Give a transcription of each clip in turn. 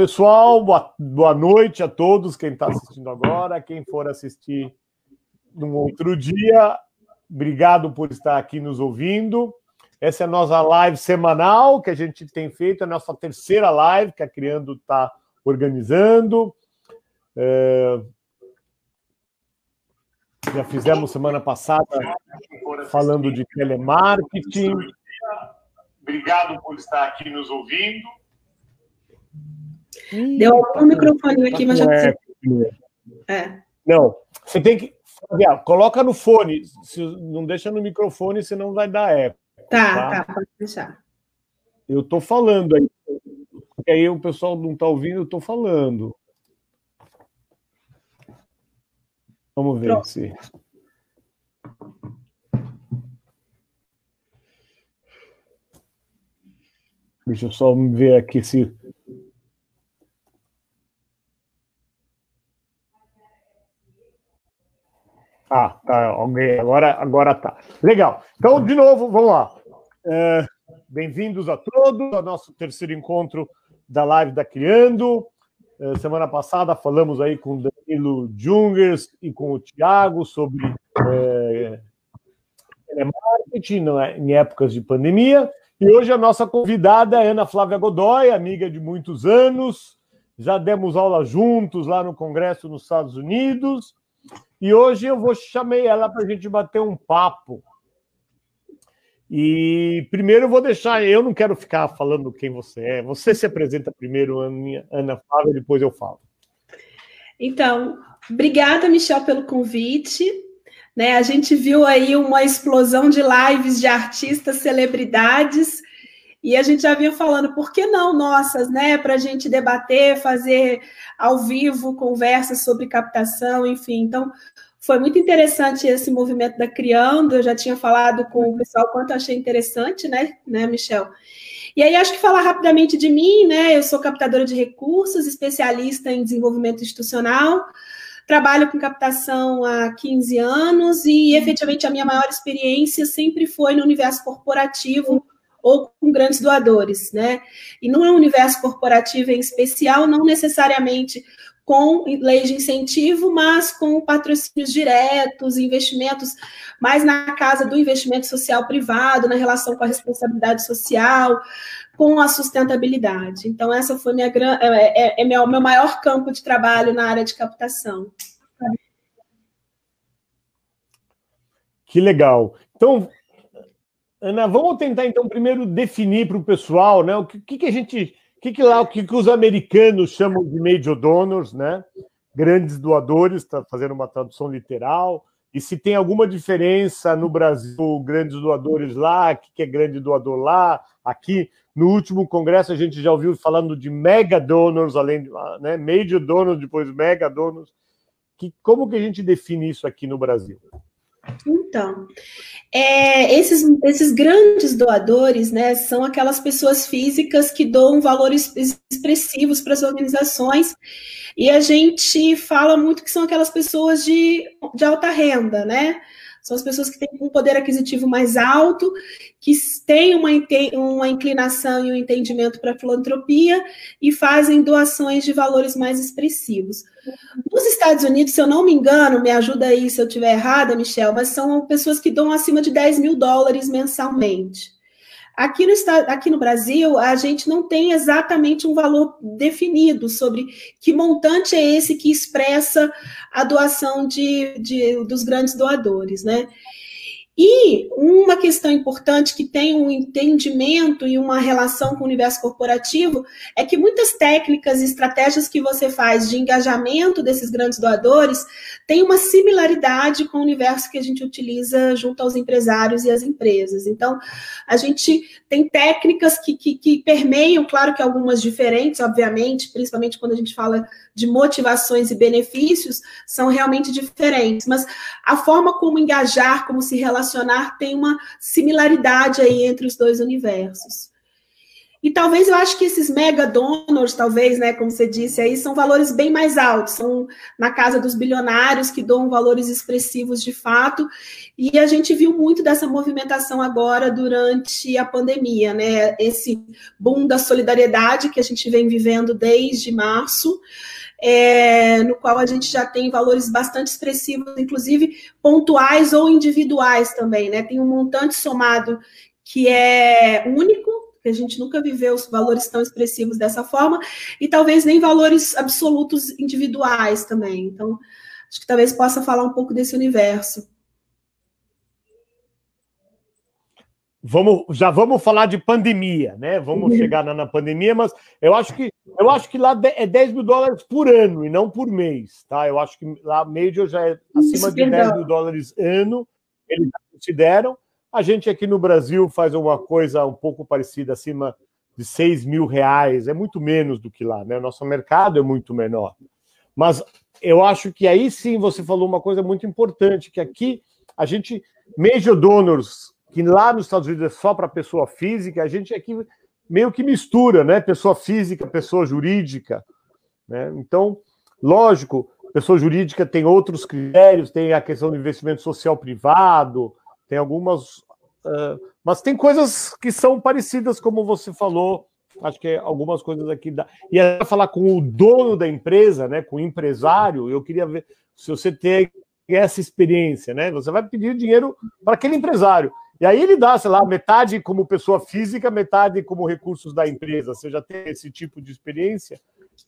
pessoal, boa, boa noite a todos, quem está assistindo agora, quem for assistir num outro dia, obrigado por estar aqui nos ouvindo. Essa é a nossa live semanal que a gente tem feito, a nossa terceira live que a Criando está organizando. É... Já fizemos semana passada falando de telemarketing. Obrigado por estar aqui nos ouvindo. Deu algum microfone aqui, mas já. É. é. Não, você tem que. Coloca no fone, não deixa no microfone, senão vai dar eco. Tá, tá, tá pode deixar. Eu tô falando aí, porque aí o pessoal não tá ouvindo, eu tô falando. Vamos ver Pronto. se. Deixa eu só ver aqui se Ah, tá. Agora, agora tá. Legal. Então, de novo, vamos lá. É, Bem-vindos a todos ao nosso terceiro encontro da live da Criando. É, semana passada falamos aí com Danilo Jungers e com o Tiago sobre é, marketing é, em épocas de pandemia. E hoje a nossa convidada é Ana Flávia Godoy, amiga de muitos anos. Já demos aula juntos lá no Congresso nos Estados Unidos e hoje eu vou chamei ela para a gente bater um papo. E primeiro eu vou deixar, eu não quero ficar falando quem você é. Você se apresenta primeiro, Ana Flávia, depois eu falo. Então, obrigada, Michel, pelo convite. Né, a gente viu aí uma explosão de lives de artistas, celebridades, e a gente já vinha falando, por que não nossas, né? Para a gente debater, fazer ao vivo conversas sobre captação, enfim. Então, foi muito interessante esse movimento da Criando. Eu já tinha falado com o pessoal quanto achei interessante, né, né, Michel? E aí, acho que falar rapidamente de mim, né? Eu sou captadora de recursos, especialista em desenvolvimento institucional. Trabalho com captação há 15 anos e, efetivamente, a minha maior experiência sempre foi no universo corporativo ou com grandes doadores, né? E no universo corporativo em especial, não necessariamente com leis de incentivo, mas com patrocínios diretos, investimentos mais na casa do investimento social privado, na relação com a responsabilidade social, com a sustentabilidade. Então, essa foi minha é, é, é meu, meu maior campo de trabalho na área de captação. Que legal. Então, Ana, vamos tentar então primeiro definir para o pessoal, né? O que, que, a gente, o que, que lá, o que, que os americanos chamam de major donors, né? Grandes doadores, está fazendo uma tradução literal. E se tem alguma diferença no Brasil, grandes doadores lá, o que, é grande doador lá, aqui. No último congresso a gente já ouviu falando de mega donors, além de né, major donors, depois mega donors. Que, como que a gente define isso aqui no Brasil? Então, é, esses, esses grandes doadores, né, são aquelas pessoas físicas que doam valores expressivos para as organizações, e a gente fala muito que são aquelas pessoas de, de alta renda, né? São as pessoas que têm um poder aquisitivo mais alto, que têm uma, uma inclinação e um entendimento para a filantropia e fazem doações de valores mais expressivos. Nos Estados Unidos, se eu não me engano, me ajuda aí se eu estiver errada, Michel, mas são pessoas que doam acima de 10 mil dólares mensalmente. Aqui no, aqui no Brasil, a gente não tem exatamente um valor definido sobre que montante é esse que expressa a doação de, de dos grandes doadores, né? E uma questão importante que tem um entendimento e uma relação com o universo corporativo é que muitas técnicas e estratégias que você faz de engajamento desses grandes doadores têm uma similaridade com o universo que a gente utiliza junto aos empresários e às empresas. Então, a gente tem técnicas que, que, que permeiam, claro que algumas diferentes, obviamente, principalmente quando a gente fala de motivações e benefícios, são realmente diferentes, mas a forma como engajar, como se relacionar, tem uma similaridade aí entre os dois universos. E talvez eu acho que esses mega donors, talvez, né, como você disse aí, são valores bem mais altos, são na casa dos bilionários que dão valores expressivos de fato. E a gente viu muito dessa movimentação agora durante a pandemia, né? Esse boom da solidariedade que a gente vem vivendo desde março. É, no qual a gente já tem valores bastante expressivos, inclusive pontuais ou individuais também, né? Tem um montante somado que é único, que a gente nunca viveu os valores tão expressivos dessa forma, e talvez nem valores absolutos individuais também. Então, acho que talvez possa falar um pouco desse universo. Vamos, já vamos falar de pandemia, né? Vamos uhum. chegar na, na, pandemia, mas eu acho que eu acho que lá é 10 mil dólares por ano e não por mês, tá? Eu acho que lá Major já é acima Isso, de 10 mil dólares ano, eles consideram. A gente aqui no Brasil faz uma coisa um pouco parecida, acima de 6 mil reais, é muito menos do que lá, né? Nosso mercado é muito menor. Mas eu acho que aí sim você falou uma coisa muito importante, que aqui a gente, major donors, que lá nos Estados Unidos é só para pessoa física, a gente aqui meio que mistura, né? Pessoa física, pessoa jurídica, né? Então, lógico, pessoa jurídica tem outros critérios, tem a questão do investimento social privado, tem algumas. Uh, mas tem coisas que são parecidas, como você falou. Acho que é algumas coisas aqui. Da... E aí, falar com o dono da empresa, né, com o empresário, eu queria ver se você tem essa experiência, né? Você vai pedir dinheiro para aquele empresário. E aí ele dá, sei lá, metade como pessoa física, metade como recursos da empresa. Você já tem esse tipo de experiência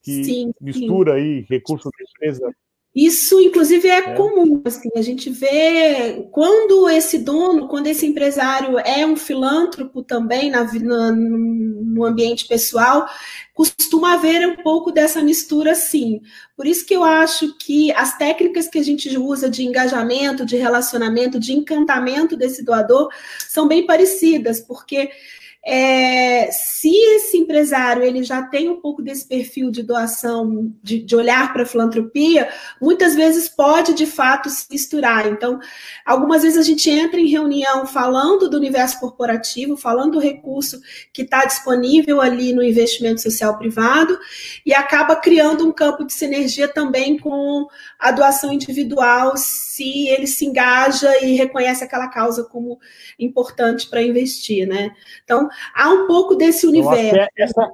que sim, mistura sim. aí recursos da empresa isso, inclusive, é, é, comum. Assim, a gente vê quando esse dono, quando esse empresário é um filântropo também na, na, no ambiente pessoal, costuma haver um pouco dessa mistura, sim. Por isso que eu acho que as técnicas que a gente usa de engajamento, de relacionamento, de encantamento desse doador são bem parecidas, porque é, se esse empresário ele já tem um pouco desse perfil de doação, de, de olhar para a filantropia, muitas vezes pode de fato se misturar. Então, algumas vezes a gente entra em reunião falando do universo corporativo, falando do recurso que está disponível ali no investimento social privado, e acaba criando um campo de sinergia também com a doação individual, se ele se engaja e reconhece aquela causa como importante para investir, né? Então, há um pouco desse universo. É essa,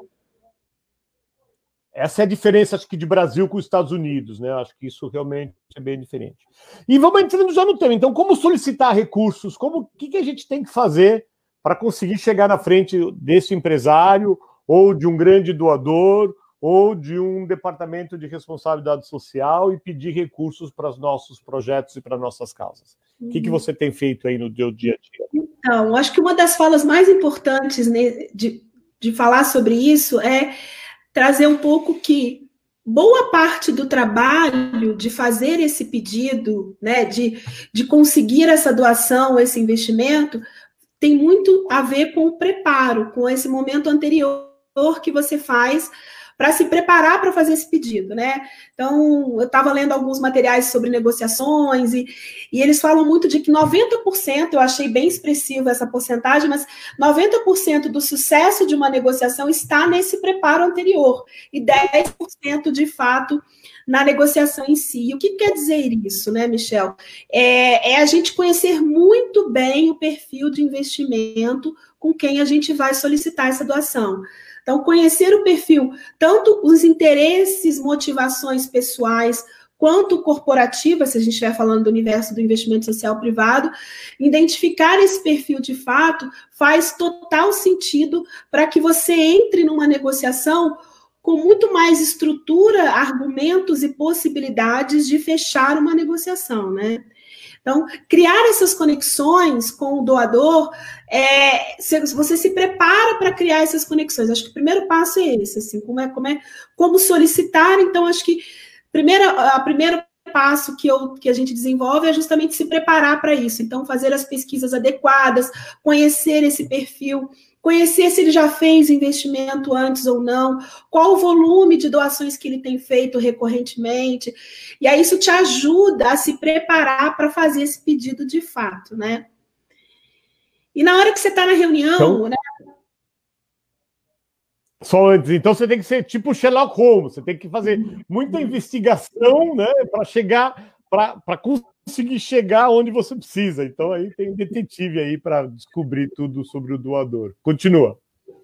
essa é a diferença, acho que, de Brasil com os Estados Unidos, né? Acho que isso realmente é bem diferente. E vamos entrando já no tema. Então, como solicitar recursos? Como o que, que a gente tem que fazer para conseguir chegar na frente desse empresário ou de um grande doador ou de um departamento de responsabilidade social e pedir recursos para os nossos projetos e para nossas causas. O que, que uhum. você tem feito aí no seu dia a dia? Então, acho que uma das falas mais importantes né, de, de falar sobre isso é trazer um pouco que boa parte do trabalho de fazer esse pedido, né, de, de conseguir essa doação, esse investimento, tem muito a ver com o preparo, com esse momento anterior que você faz para se preparar para fazer esse pedido, né? Então, eu estava lendo alguns materiais sobre negociações e, e eles falam muito de que 90%, eu achei bem expressiva essa porcentagem, mas 90% do sucesso de uma negociação está nesse preparo anterior e 10% de fato na negociação em si. E o que quer dizer isso, né, Michel? É, é a gente conhecer muito bem o perfil de investimento com quem a gente vai solicitar essa doação. Então, conhecer o perfil, tanto os interesses, motivações pessoais, quanto corporativas, se a gente estiver falando do universo do investimento social privado, identificar esse perfil de fato faz total sentido para que você entre numa negociação com muito mais estrutura, argumentos e possibilidades de fechar uma negociação, né? Então, criar essas conexões com o doador, é, você se prepara para criar essas conexões. Acho que o primeiro passo é esse, assim, como é, como é, como solicitar. Então, acho que primeira, a primeiro passo que, eu, que a gente desenvolve é justamente se preparar para isso. Então, fazer as pesquisas adequadas, conhecer esse perfil conhecer se ele já fez investimento antes ou não, qual o volume de doações que ele tem feito recorrentemente. E aí isso te ajuda a se preparar para fazer esse pedido de fato, né? E na hora que você está na reunião, então... né? Só antes. Então você tem que ser tipo Sherlock Holmes, você tem que fazer muita investigação, né, para chegar, para conseguir chegar onde você precisa. Então aí tem um detetive aí para descobrir tudo sobre o doador. Continua.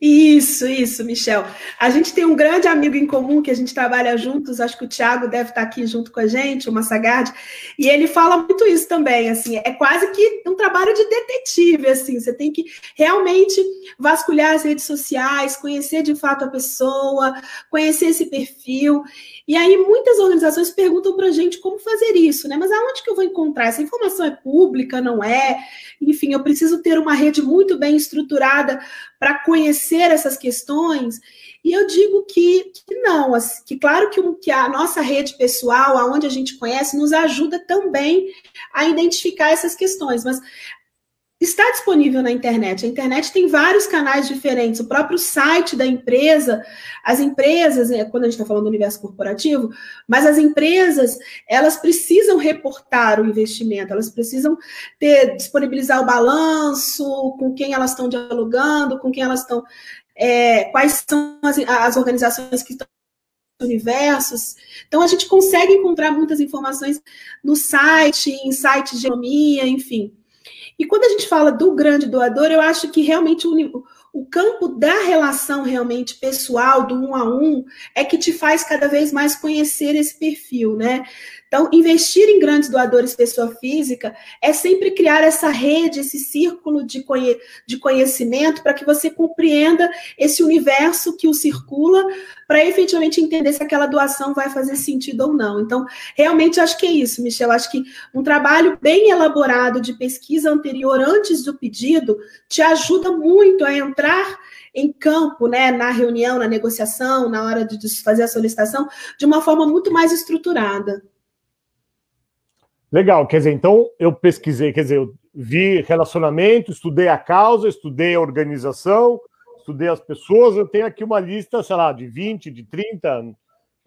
Isso, isso, Michel. A gente tem um grande amigo em comum que a gente trabalha juntos, acho que o Thiago deve estar aqui junto com a gente, o Massagard, e ele fala muito isso também, assim, é quase que um trabalho de detetive, assim, você tem que realmente vasculhar as redes sociais, conhecer de fato a pessoa, conhecer esse perfil, e aí muitas organizações perguntam para a gente como fazer isso, né? Mas aonde que eu vou encontrar? Essa informação é pública, não é? Enfim, eu preciso ter uma rede muito bem estruturada para conhecer essas questões. E eu digo que, que não, que claro que, que a nossa rede pessoal, aonde a gente conhece, nos ajuda também a identificar essas questões, mas está disponível na internet. A internet tem vários canais diferentes. O próprio site da empresa, as empresas, né, quando a gente está falando do universo corporativo, mas as empresas, elas precisam reportar o investimento, elas precisam ter, disponibilizar o balanço, com quem elas estão dialogando, com quem elas estão, é, quais são as, as organizações que estão universos. Então, a gente consegue encontrar muitas informações no site, em sites de economia, enfim. E quando a gente fala do grande doador, eu acho que realmente o, o campo da relação realmente pessoal, do um a um, é que te faz cada vez mais conhecer esse perfil, né? Então, investir em grandes doadores pessoa física é sempre criar essa rede, esse círculo de, conhe de conhecimento para que você compreenda esse universo que o circula, para efetivamente entender se aquela doação vai fazer sentido ou não. Então, realmente acho que é isso, Michel. Acho que um trabalho bem elaborado de pesquisa anterior, antes do pedido, te ajuda muito a entrar em campo, né, na reunião, na negociação, na hora de fazer a solicitação, de uma forma muito mais estruturada. Legal, quer dizer, então eu pesquisei, quer dizer, eu vi relacionamento, estudei a causa, estudei a organização, estudei as pessoas, eu tenho aqui uma lista, sei lá, de 20, de 30,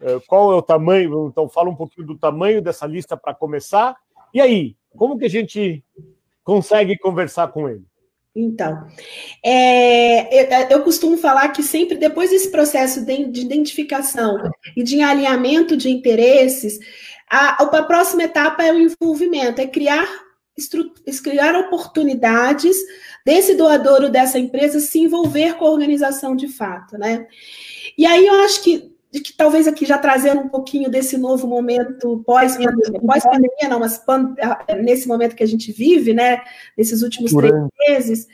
eh, qual é o tamanho, então fala um pouquinho do tamanho dessa lista para começar, e aí, como que a gente consegue conversar com ele? Então, é, eu, eu, costumo falar que sempre depois desse processo de, de identificação e de alinhamento de interesses, a, a próxima etapa é o envolvimento, é criar, criar oportunidades desse doador ou dessa empresa se envolver com a organização de fato, né? E aí eu acho que, que talvez aqui já trazendo um pouquinho desse novo momento pós-pandemia, pós-pandemia não, mas pan, nesse momento que a gente vive, né? Nesses últimos três meses,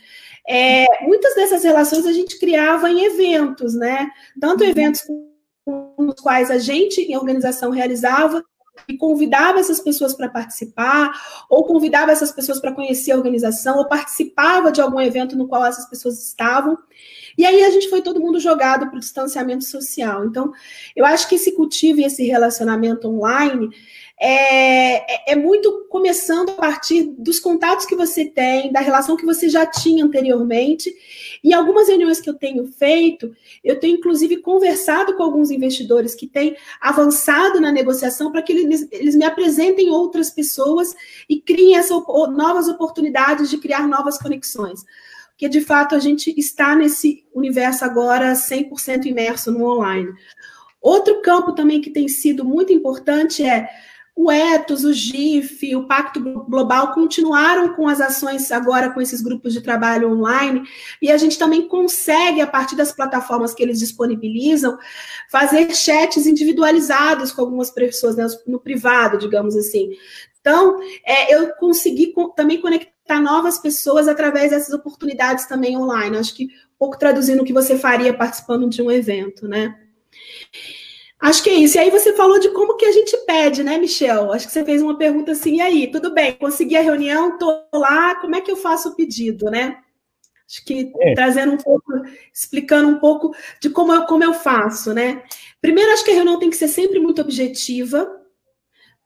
é, muitas dessas relações a gente criava em eventos, né? Tanto eventos com os quais a gente, em organização, realizava, e convidava essas pessoas para participar, ou convidava essas pessoas para conhecer a organização, ou participava de algum evento no qual essas pessoas estavam. E aí a gente foi todo mundo jogado para o distanciamento social. Então, eu acho que esse cultivo e esse relacionamento online é, é, é, muito começando a partir dos contatos que você tem, da relação que você já tinha anteriormente. E algumas reuniões que eu tenho feito, eu tenho inclusive conversado com alguns investidores que têm avançado na negociação para que eles, eles me apresentem outras pessoas e criem essas novas oportunidades de criar novas conexões. Porque, de fato, a gente está nesse universo agora 100% imerso no online. Outro campo também que tem sido muito importante é o Ethos, o GIF, o Pacto Global continuaram com as ações agora com esses grupos de trabalho online, e a gente também consegue, a partir das plataformas que eles disponibilizam, fazer chats individualizados com algumas pessoas né, no privado, digamos assim. Então, é, eu consegui co também conectar novas pessoas através dessas oportunidades também online. Acho que pouco traduzindo o que você faria participando de um evento, né? Acho que é isso. E aí você falou de como que a gente pede, né, Michel? Acho que você fez uma pergunta assim, e aí, tudo bem, consegui a reunião, tô lá, como é que eu faço o pedido, né? Acho que é. trazendo um pouco, explicando um pouco de como eu, como eu faço, né? Primeiro, acho que a reunião tem que ser sempre muito objetiva.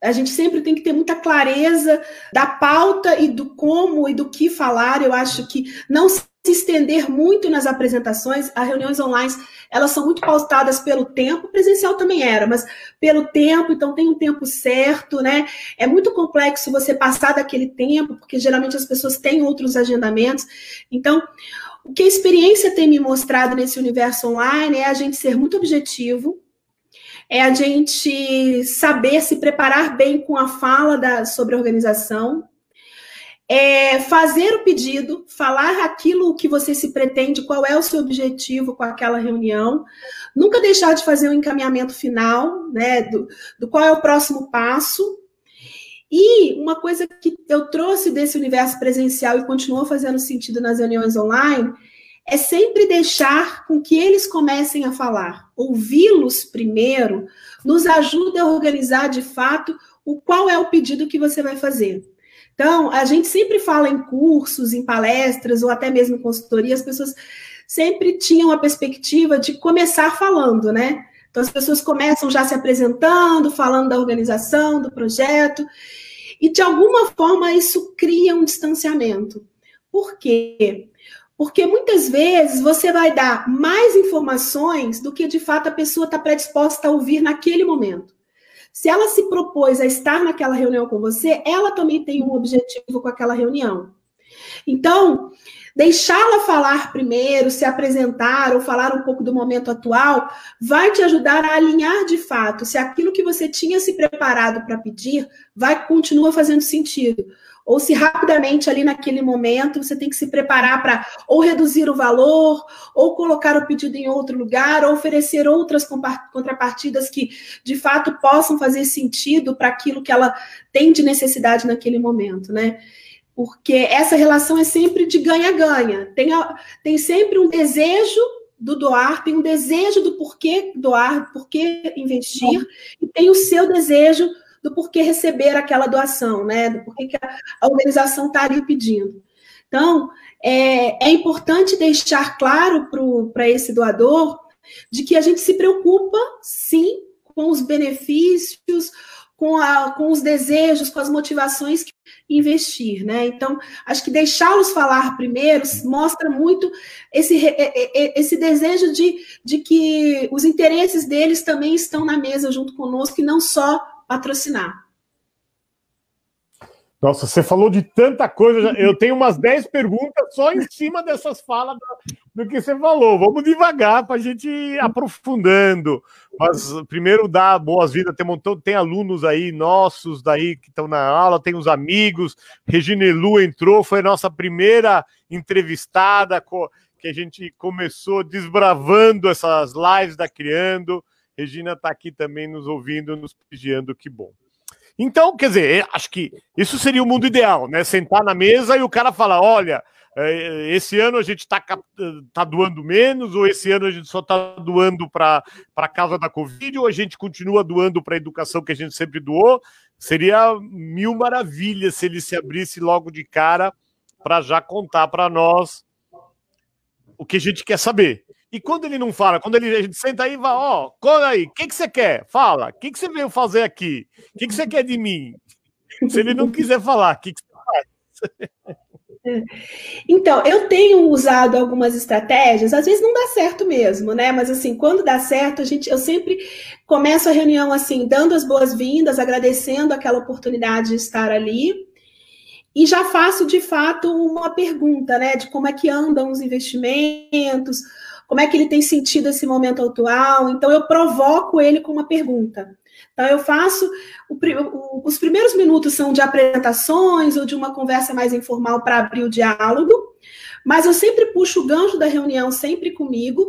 A gente sempre tem que ter muita clareza da pauta e do como e do que falar. Eu acho que não se estender muito nas apresentações, as reuniões online elas são muito pautadas pelo tempo, presencial também era, mas pelo tempo, então tem um tempo certo, né? É muito complexo você passar daquele tempo, porque geralmente as pessoas têm outros agendamentos. Então, O que a experiência tem me mostrado nesse universo online é a gente ser muito objetivo, é a gente saber se preparar bem com a fala da, sobre a organização, é fazer o pedido, falar aquilo que você se pretende, qual é o seu objetivo com aquela reunião, nunca deixar de fazer o um encaminhamento final, né, do, do qual é o próximo passo. E uma coisa que eu trouxe desse universo presencial e continuou fazendo sentido nas reuniões online é sempre deixar com que eles comecem a falar. Ouvi-los primeiro nos ajuda a organizar de fato o qual é o pedido que você vai fazer. Então, a gente sempre fala em cursos, em palestras ou até mesmo em consultoria, as pessoas sempre tinham a perspectiva de começar falando, né? Então, as pessoas começam já se apresentando, falando da organização, do projeto, e de alguma forma isso cria um distanciamento. Por quê? Porque muitas vezes você vai dar mais informações do que de fato a pessoa está predisposta a ouvir naquele momento. Se ela se propôs a estar naquela reunião com você, ela também tem um objetivo com aquela reunião. Então, deixá-la falar primeiro, se apresentar ou falar um pouco do momento atual, vai te ajudar a alinhar de fato se aquilo que você tinha se preparado para pedir vai continua fazendo sentido ou se rapidamente ali naquele momento você tem que se preparar para ou reduzir o valor, ou colocar o pedido em outro lugar, ou oferecer outras contrapartidas que de fato possam fazer sentido para aquilo que ela tem de necessidade naquele momento, né? Porque essa relação é sempre de ganha-ganha. Tem, tem sempre um desejo do doar, tem um desejo do porquê doar, porquê investir, e tem o seu desejo do porquê receber aquela doação, né? Do porquê que a, organização está ali pedindo. Então, é, é importante deixar claro para esse doador de que a gente se preocupa, sim, com os benefícios, com, a, com os desejos, com as motivações que investir, né? Então, acho que deixá-los falar primeiro mostra muito esse, esse desejo de, de que os interesses deles também estão na mesa junto conosco e não só patrocinar. Nossa, você falou de tanta coisa. Eu tenho umas 10 perguntas só em cima dessas falas do, que você falou. Vamos devagar para a gente ir aprofundando. Mas primeiro dar boas-vindas. Tem montão, tem alunos aí nossos daí que estão na aula, tem os amigos. Regina Elu entrou, foi a nossa primeira entrevistada que a gente começou desbravando essas lives da Criando. Regina está aqui também nos ouvindo, nos pedindo, que bom. Então, quer dizer, acho que isso seria o mundo ideal, né? Sentar na mesa e o cara falar: olha, é, esse ano a gente está tá doando menos, ou esse ano a gente só está doando para a causa da Covid, ou a gente continua doando para a educação que a gente sempre doou. Seria mil maravilhas se ele se abrisse logo de cara para já contar para nós o que a gente quer saber. E quando ele não fala, quando ele, a gente senta aí e vai, ó, oh, cola aí, o que, que você quer? Fala, o que, que você veio fazer aqui? O que, que você quer de mim? Se ele não quiser falar, o que, que você faz? Então, eu tenho usado algumas estratégias, às vezes não dá certo mesmo, né? Mas assim, quando dá certo, a gente, eu sempre começo a reunião assim, dando as boas-vindas, agradecendo aquela oportunidade de estar ali, e já faço de fato uma pergunta, né? De como é que andam os investimentos, como é que ele tem sentido esse momento atual. Então, eu provoco ele com uma pergunta. Então, eu faço. O, os primeiros minutos são de apresentações ou de uma conversa mais informal para abrir o diálogo, mas eu sempre puxo o gancho da reunião, sempre comigo,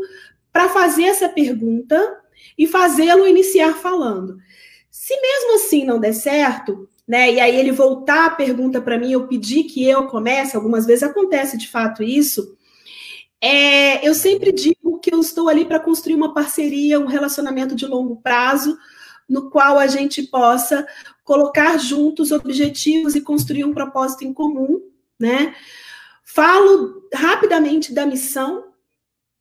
para fazer essa pergunta e fazê-lo iniciar falando. Se mesmo assim não der certo, né, e aí ele voltar a pergunta para mim, eu pedir que eu comece, algumas vezes acontece de fato isso, é, eu sempre digo que eu estou ali para construir uma parceria, um relacionamento de longo prazo, no qual a gente possa colocar juntos objetivos e construir um propósito em comum, né? Falo rapidamente da missão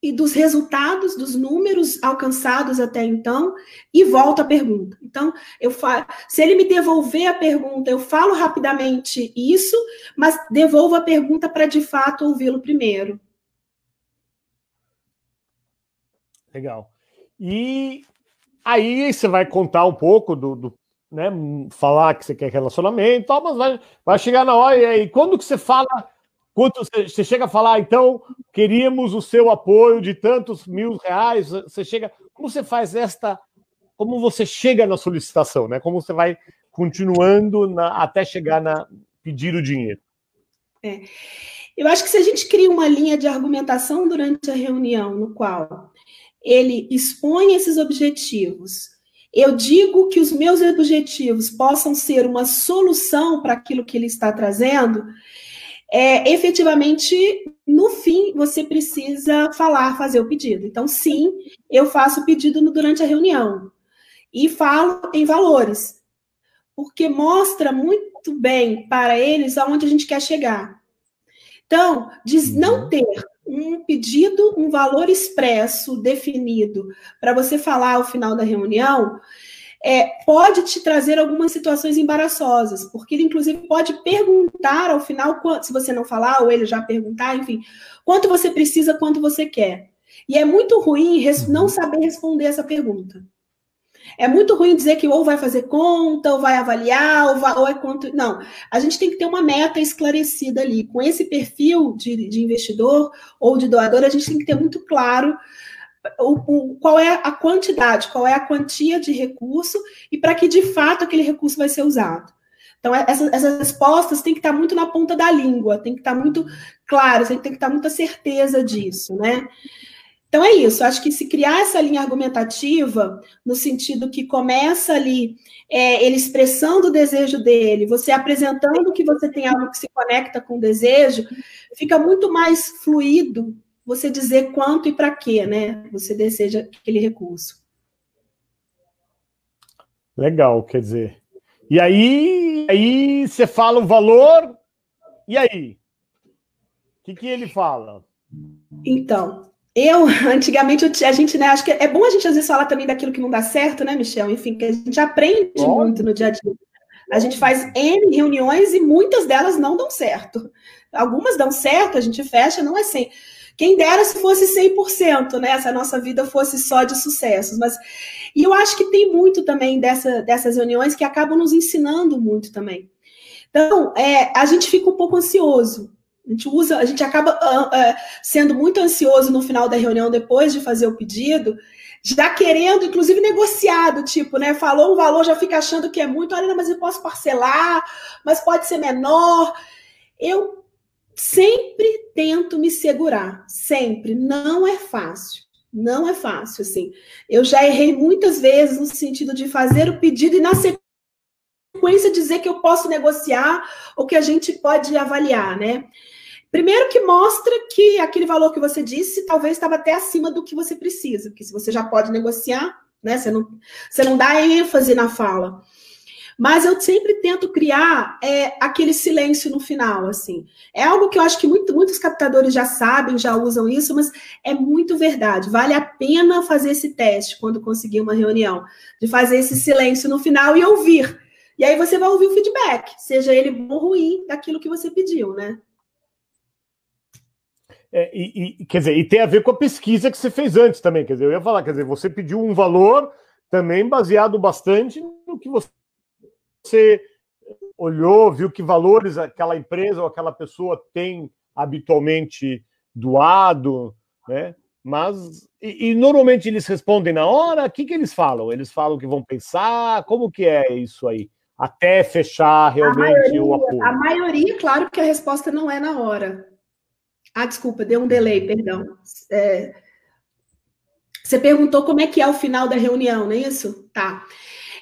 e dos resultados, dos números alcançados até então, e volto à pergunta. Então, eu falo, se ele me devolver a pergunta, eu falo rapidamente isso, mas devolvo a pergunta para de fato ouvi-lo primeiro. Legal. E aí você vai contar um pouco do, do né, falar que você quer relacionamento, tal, mas vai, vai chegar na hora e aí quando que você fala Quanto você chega a falar, então, queríamos o seu apoio de tantos mil reais. Você chega. Como você faz esta. Como você chega na solicitação, né? Como você vai continuando na, até chegar na pedir o dinheiro? É. Eu acho que se a gente cria uma linha de argumentação durante a reunião, no qual ele expõe esses objetivos, eu digo que os meus objetivos possam ser uma solução para aquilo que ele está trazendo, é, efetivamente, no fim, você precisa falar, fazer o pedido. Então, sim, eu faço o pedido no, durante a reunião e falo em valores, porque mostra muito bem para eles aonde a gente quer chegar. Então, diz não uhum. ter um pedido, um valor expresso, definido, para você falar ao final da reunião, é, pode te trazer algumas situações embaraçosas, porque ele, inclusive, pode perguntar ao final, se você não falar, ou ele já perguntar, enfim, quanto você precisa, quanto você quer. E é muito ruim não saber responder essa pergunta. É muito ruim dizer que ou vai fazer conta, ou vai avaliar, ou, vai, ou é quanto. Não, a gente tem que ter uma meta esclarecida ali. Com esse perfil de, de investidor ou de doador, a gente tem que ter muito claro o, o, qual é a quantidade, qual é a quantia de recurso e para que de fato aquele recurso vai ser usado. Então, é, essas, essas, respostas têm que estar muito na ponta da língua, tem que estar muito claras, tem que estar muita certeza disso, né? Então é isso, acho que se criar essa linha argumentativa, no sentido que começa ali é, ele expressando o desejo dele, você apresentando que você tem algo que se conecta com o desejo, fica muito mais fluido você dizer quanto e para quê, né? Você deseja aquele recurso. Legal, quer dizer. E aí, aí você fala o valor, e aí? O que, que ele fala? Então, eu, antigamente, a gente, né, acho que é bom a gente às vezes falar também daquilo que não dá certo, né, Michel? Enfim, que a gente aprende Bom. muito no dia a dia. A gente faz N reuniões e muitas delas não dão certo. Algumas dão certo, a gente fecha, não é assim. Quem dera se fosse 100%, né? Se a nossa vida fosse só de sucessos. Mas e eu acho que tem muito também dessa, dessas reuniões que acabam nos ensinando muito também. Então, é, a gente fica um pouco ansioso. A gente usa, a gente acaba uh, uh, sendo muito ansioso no final da reunião depois de fazer o pedido, já querendo, inclusive, negociado, tipo, né? Falou um valor, já fica achando que é muito, olha, mas eu posso parcelar, mas pode ser menor. Eu sempre tento me segurar, sempre. Não é fácil. Não é fácil, assim. Eu já errei muitas vezes no sentido de fazer o pedido e na sequência dizer que eu posso negociar ou que a gente pode avaliar, né? Primeiro que mostra que aquele valor que você disse talvez estava até acima do que você precisa, porque se você já pode negociar, né? Você não, você não dá ênfase na fala. Mas eu sempre tento criar é, aquele silêncio no final, assim. É algo que eu acho que muito, muitos captadores já sabem, já usam isso, mas é muito verdade. Vale a pena fazer esse teste quando conseguir uma reunião, de fazer esse silêncio no final e ouvir. E aí você vai ouvir o feedback, seja ele bom ou ruim, daquilo que você pediu, né? É, e, e, quer dizer, e tem a ver com a pesquisa que você fez antes também. Quer dizer, eu ia falar, quer dizer, você pediu um valor também baseado bastante no que você você olhou, viu que valores aquela empresa ou aquela pessoa tem habitualmente doado, né? Mas e, e normalmente eles respondem na hora. O que, que eles falam? Eles falam que vão pensar. Como que é isso aí? Até fechar realmente maioria, o apoio. A maioria, claro que a resposta não é na hora. Ah, desculpa, deu um delay, perdão. É, você perguntou como é que é o final da reunião, não é isso? Tá.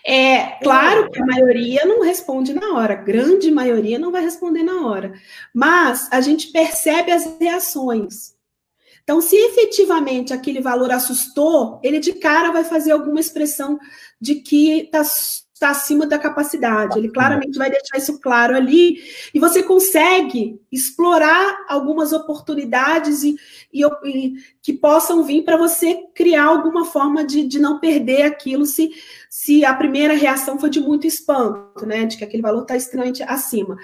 É claro que a maioria não responde na hora, grande maioria não vai responder na hora, mas a gente percebe as reações. Então, se efetivamente aquele valor assustou, ele de cara vai fazer alguma expressão de que está está acima da capacidade. Ele claramente vai deixar isso claro ali. E você consegue explorar algumas oportunidades e, e, e que possam vir para você criar alguma forma de, de não perder aquilo se, se a primeira reação foi de muito espanto, né? De que aquele valor está extremamente acima.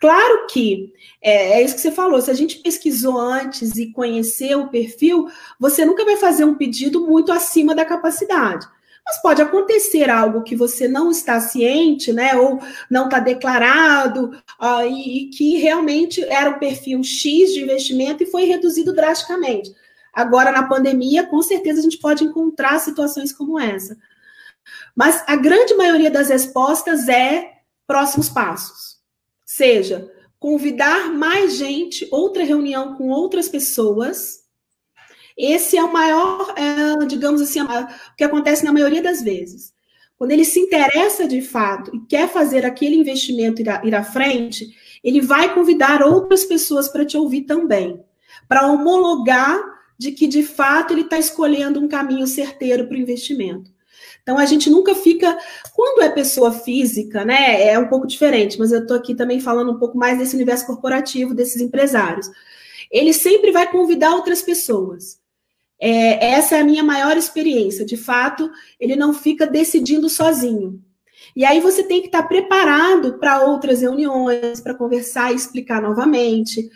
Claro que é, é, isso que você falou. Se a gente pesquisou antes e conheceu o perfil, você nunca vai fazer um pedido muito acima da capacidade. Mas pode acontecer algo que você não está ciente, né, ou não está declarado, uh, e, e, que realmente era o perfil X de investimento e foi reduzido drasticamente. Agora, na pandemia, com certeza a gente pode encontrar situações como essa. Mas a grande maioria das respostas é próximos passos. Seja convidar mais gente, outra reunião com outras pessoas, esse é o maior, é, digamos assim, o que acontece na maioria das vezes. Quando ele se interessa de fato e quer fazer aquele investimento ir à, ir à frente, ele vai convidar outras pessoas para te ouvir também, para homologar de que de fato ele está escolhendo um caminho certeiro para o investimento. Então a gente nunca fica, quando é pessoa física, né? É um pouco diferente, mas eu estou aqui também falando um pouco mais desse universo corporativo, desses empresários. Ele sempre vai convidar outras pessoas. É, essa é a minha maior experiência. De fato, ele não fica decidindo sozinho. E aí você tem que estar preparado para outras reuniões, para conversar e explicar novamente,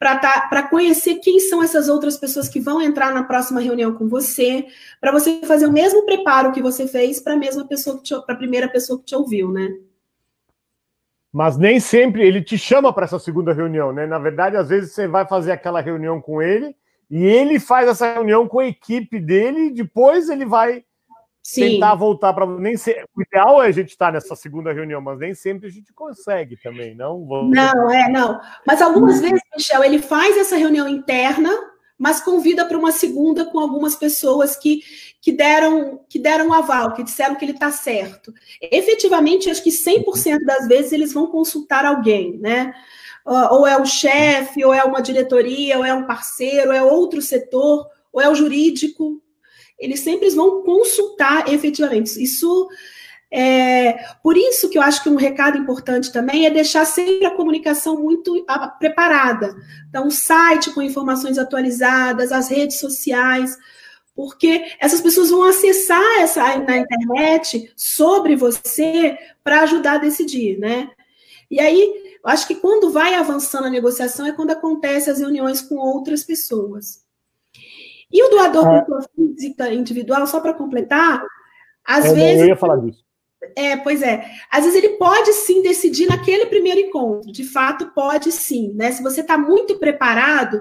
para tá, conhecer quem são essas outras pessoas que vão entrar na próxima reunião com você, para você fazer o mesmo preparo que você fez para a mesma pessoa para a primeira pessoa que te ouviu, né? Mas nem sempre ele te chama para essa segunda reunião, né? Na verdade, às vezes você vai fazer aquela reunião com ele e ele faz essa reunião com a equipe dele e depois ele vai Sim. tentar voltar para. Nem ser... O ideal é a gente estar nessa segunda reunião, mas nem sempre a gente consegue também, não? Vamos... Não, é, não. Mas algumas vezes, Michel, ele faz essa reunião interna, mas convida para uma segunda com algumas pessoas que, que deram que deram um aval, que disseram que ele está certo. Efetivamente, acho que 100% das vezes eles vão consultar alguém, né? Ou é o chefe, ou é uma diretoria, ou é um parceiro, ou é outro setor, ou é o jurídico. Eles sempre vão consultar efetivamente. Isso é, por isso que eu acho que um recado importante também é deixar sempre a comunicação muito preparada. Então, o site com informações atualizadas, as redes sociais, porque essas pessoas vão acessar essa na internet sobre você para ajudar a decidir, né? E aí eu acho que quando vai avançando a negociação é quando acontecem as reuniões com outras pessoas. E o doador é. pessoa física individual, só para completar, às é, vezes. Eu ia falar disso. É, pois é. Às vezes ele pode sim decidir naquele primeiro encontro. De fato, pode sim. Né? Se você está muito preparado,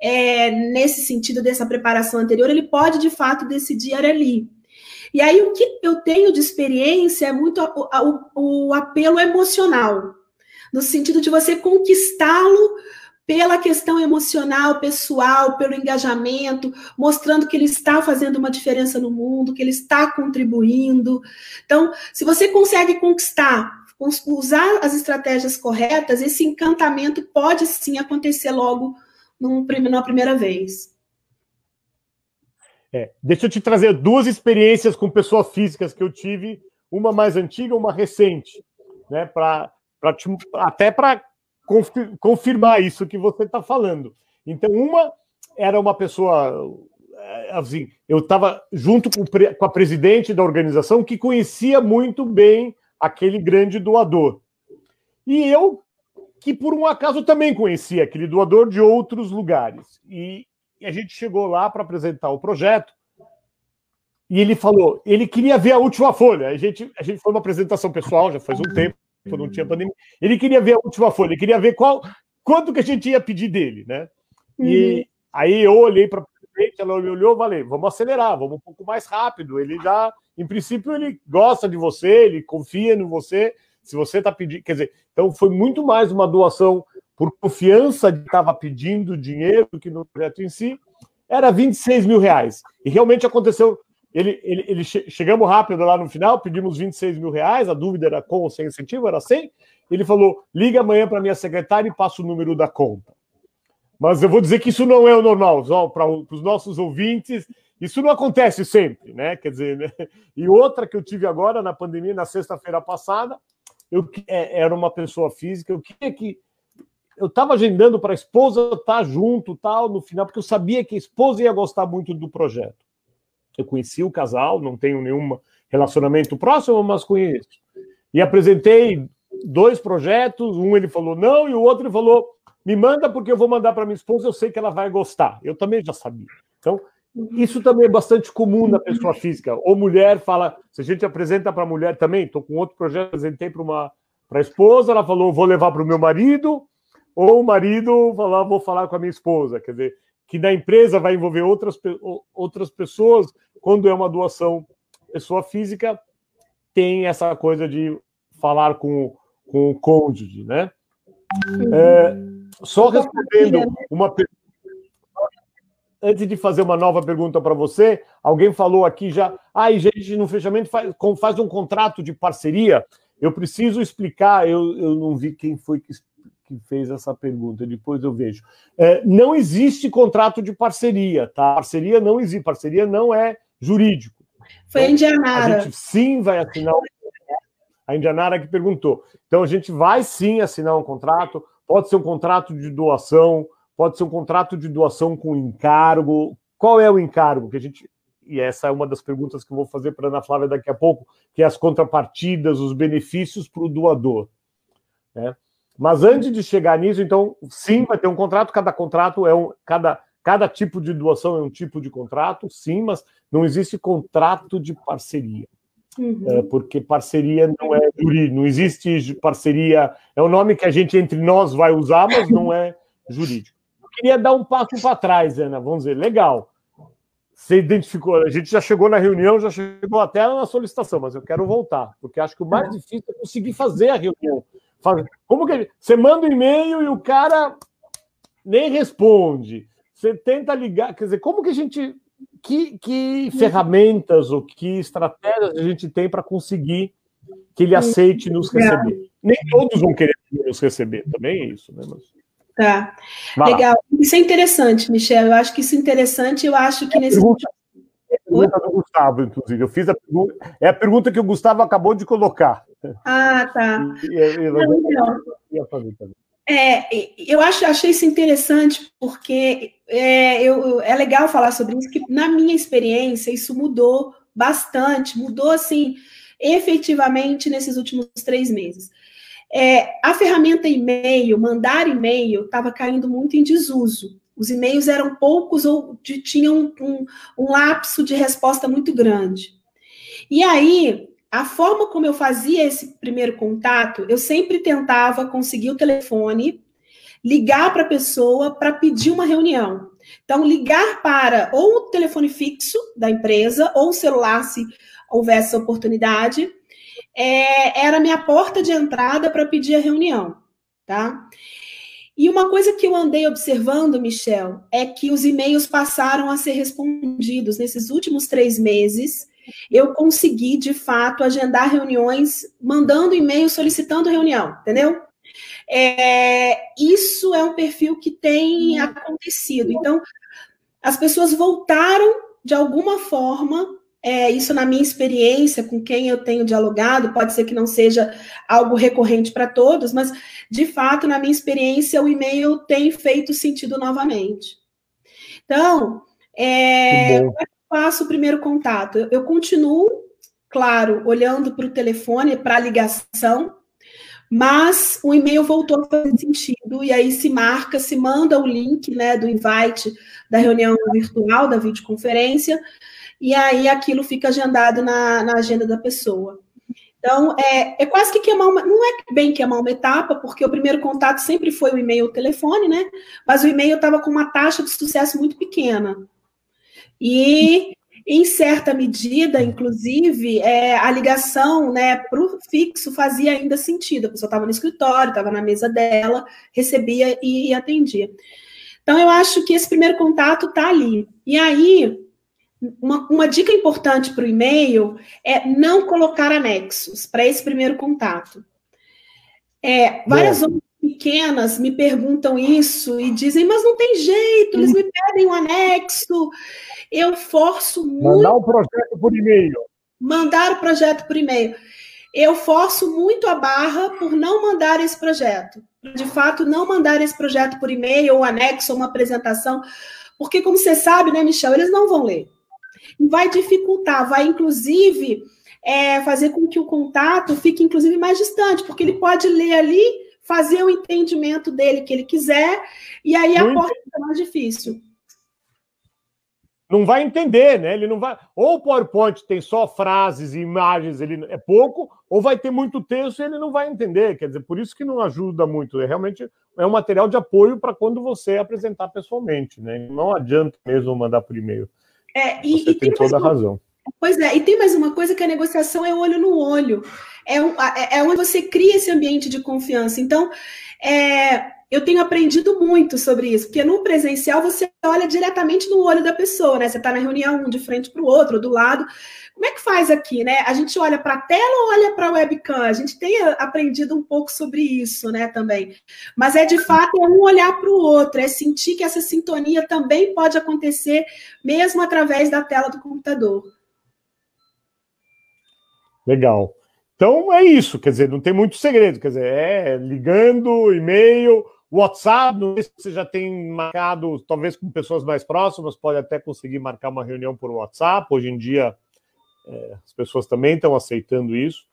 é, nesse sentido dessa preparação anterior, ele pode de fato decidir ali. E aí, o que eu tenho de experiência é muito o, o, o apelo emocional no sentido de você conquistá-lo pela questão emocional, pessoal, pelo engajamento, mostrando que ele está fazendo uma diferença no mundo, que ele está contribuindo. Então, se você consegue conquistar, usar as estratégias corretas, esse encantamento pode sim acontecer logo num, numa primeira vez. É, deixa eu te trazer duas experiências com pessoas físicas que eu tive, uma mais antiga, uma recente, né, para pra te, até para confirmar isso que você está falando. Então, uma era uma pessoa eh, assim, eu estava junto com, com, a presidente da organização que conhecia muito bem aquele grande doador. E eu, que por um acaso também conhecia aquele doador de outros lugares. E, e a gente chegou lá para apresentar o projeto. E ele falou, ele queria ver a última folha. A gente, a gente foi uma apresentação pessoal, já faz um tempo não tinha pandemia. Ele queria ver a última folha, ele queria ver qual quanto que a gente ia pedir dele, né? E uhum. aí eu olhei para frente, ela olhou, falei, vamos acelerar, vamos um pouco mais rápido. Ele já, em princípio, ele gosta de você, ele confia em você. Se você está pedindo, quer dizer, então foi muito mais uma doação por confiança de que estava pedindo dinheiro do que no projeto em si. Era 26 mil reais. E realmente aconteceu ele, ele, ele che chegamos rápido lá no final, pedimos 26 mil reais, a dúvida era com ou sem incentivo, era sem. Ele falou: liga amanhã para minha secretária e passa o número da conta. Mas eu vou dizer que isso não é o normal, para os nossos ouvintes, isso não acontece sempre, né? Quer dizer, né? e outra que eu tive agora na pandemia, na sexta-feira passada, eu é, era uma pessoa física, eu queria que eu estava agendando para a esposa estar junto, tal, no final, porque eu sabia que a esposa ia gostar muito do projeto. Eu conheci o casal, não tenho nenhum relacionamento próximo, mas conheço. E apresentei dois projetos, um ele falou não, e o outro ele falou: me manda porque eu vou mandar para minha esposa, eu sei que ela vai gostar. Eu também já sabia. Então, isso também é bastante comum na pessoa física. Ou mulher fala, se a gente apresenta para a mulher também, estou com outro projeto, apresentei para uma para a esposa, ela falou, vou levar para o meu marido, ou o marido falar, vou falar com a minha esposa. Quer dizer, que na empresa vai envolver outras, outras pessoas, quando é uma doação pessoa física, tem essa coisa de falar com, com o cônjuge, né? É, só respondendo uma pergunta antes de fazer uma nova pergunta para você, alguém falou aqui já, ai, ah, gente, no fechamento faz, faz, um contrato de parceria. Eu preciso explicar, eu, eu não vi quem foi que, que fez essa pergunta, depois eu vejo. É, não existe contrato de parceria, tá? Parceria não existe, parceria não é jurídico. Foi a Indianara. A gente sim vai assinar. A Indianara que perguntou. Então a gente vai sim assinar um contrato, pode ser um contrato de doação, pode ser um contrato de doação com encargo. Qual é o encargo que a gente e essa é uma das perguntas que eu vou fazer para a Ana Flávia daqui a pouco, que é as contrapartidas, os benefícios para o doador. Né? Mas antes de chegar nisso, então, sim, vai ter um contrato, cada contrato é um. Cada, cada tipo de doação é um tipo de contrato, sim, mas não existe contrato de parceria. Uhum. É, porque parceria não é jurídico, não existe parceria, é o nome que a gente entre nós vai usar, mas não é jurídico queria dar um passo para trás, Ana. Vamos dizer, legal. Você identificou, a gente já chegou na reunião, já chegou até na solicitação, mas eu quero voltar, porque acho que o mais é. difícil é conseguir fazer a reunião. Como que você manda um e-mail e o cara nem responde? Você tenta ligar, quer dizer, como que a gente que, que ferramentas ou que estratégias a gente tem para conseguir que ele aceite nos receber? Nem todos vão querer nos receber, também é isso, né? Mas... Tá. Vai Legal. Lá. Isso é interessante, Michel. Eu acho que isso é interessante. Eu acho que nesse. Pergunta, pergunta do Gustavo, inclusive. Eu fiz a pergunta. É a pergunta que o Gustavo acabou de colocar. Ah, tá. E, e, Não, então. É, eu acho, achei isso interessante porque é, eu, é legal falar sobre isso, que na minha experiência isso mudou bastante, mudou assim, efetivamente nesses últimos três meses. É, a ferramenta e-mail, mandar e-mail, estava caindo muito em desuso. Os e-mails eram poucos ou de, tinham um, um lapso de resposta muito grande. E aí, a forma como eu fazia esse primeiro contato, eu sempre tentava conseguir o telefone, ligar para a pessoa para pedir uma reunião. Então, ligar para ou o telefone fixo da empresa, ou o celular, se houvesse oportunidade, é, era minha porta de entrada para pedir a reunião, tá? E uma coisa que eu andei observando, Michel, é que os e-mails passaram a ser respondidos nesses últimos três meses. Eu consegui, de fato, agendar reuniões, mandando e-mail solicitando reunião, entendeu? É, isso é um perfil que tem acontecido. Então, as pessoas voltaram, de alguma forma, é, isso na minha experiência, com quem eu tenho dialogado, pode ser que não seja algo recorrente para todos, mas de fato, na minha experiência, o e-mail tem feito sentido novamente. Então, é, como é que eu faço o primeiro contato? Eu, eu continuo, claro, olhando para o telefone, para a ligação, mas o e-mail voltou a fazer sentido, e aí se marca, se manda o link né, do invite da reunião virtual, da videoconferência, e aí aquilo fica agendado na, na agenda da pessoa. Então, é, é quase que queimar uma. Não é bem queimar uma etapa, porque o primeiro contato sempre foi o e-mail ou o telefone, né? Mas o e-mail estava com uma taxa de sucesso muito pequena. E, em certa medida, inclusive, é, a ligação né, para o fixo fazia ainda sentido. A pessoa estava no escritório, estava na mesa dela, recebia e, e atendia. Então, eu acho que esse primeiro contato está ali. E aí, uma, uma dica importante para o e-mail é não colocar anexos para esse primeiro contato. É, várias outras pequenas me perguntam isso e dizem, mas não tem jeito, eles me pedem um anexo. Eu forço muito. Mandar o projeto por e-mail. Mandar o projeto por e-mail. Eu forço muito a barra por não mandar esse projeto. De fato, não mandar esse projeto por e-mail, ou anexo, ou uma apresentação, porque, como você sabe, né, Michel, eles não vão ler vai dificultar, vai inclusive é, fazer com que o contato fique inclusive mais distante, porque ele pode ler ali, fazer o entendimento dele que ele quiser, e aí a porta fica mais difícil. não vai entender, né? Ele não vai. Ou o PowerPoint tem só frases e imagens, ele é pouco, ou vai ter muito texto e ele não vai entender. Quer dizer, por isso que não ajuda muito. É realmente é um material de apoio para quando você apresentar pessoalmente, né? Não adianta mesmo mandar por e-mail. É, e, você e tem, tem toda a razão. Pois é, e tem mais uma coisa que a negociação é olho no olho. É, é, é onde você cria esse ambiente de confiança. Então, é, eu tenho aprendido muito sobre isso, porque no presencial você olha diretamente no olho da pessoa, né? Você está na reunião um de frente para o outro, do lado. Como é que faz aqui, né? A gente olha para a tela ou olha para a webcam? A gente tem aprendido um pouco sobre isso, né, também. Mas é de fato é um olhar para o outro, é sentir que essa sintonia também pode acontecer mesmo através da tela do computador. Legal. Então é isso, quer dizer, não tem muito segredo, quer dizer, é ligando, e-mail, WhatsApp, não sei se você já tem marcado, talvez com pessoas mais próximas, pode até conseguir marcar uma reunião por WhatsApp. Hoje em dia, é, as pessoas também estão aceitando isso.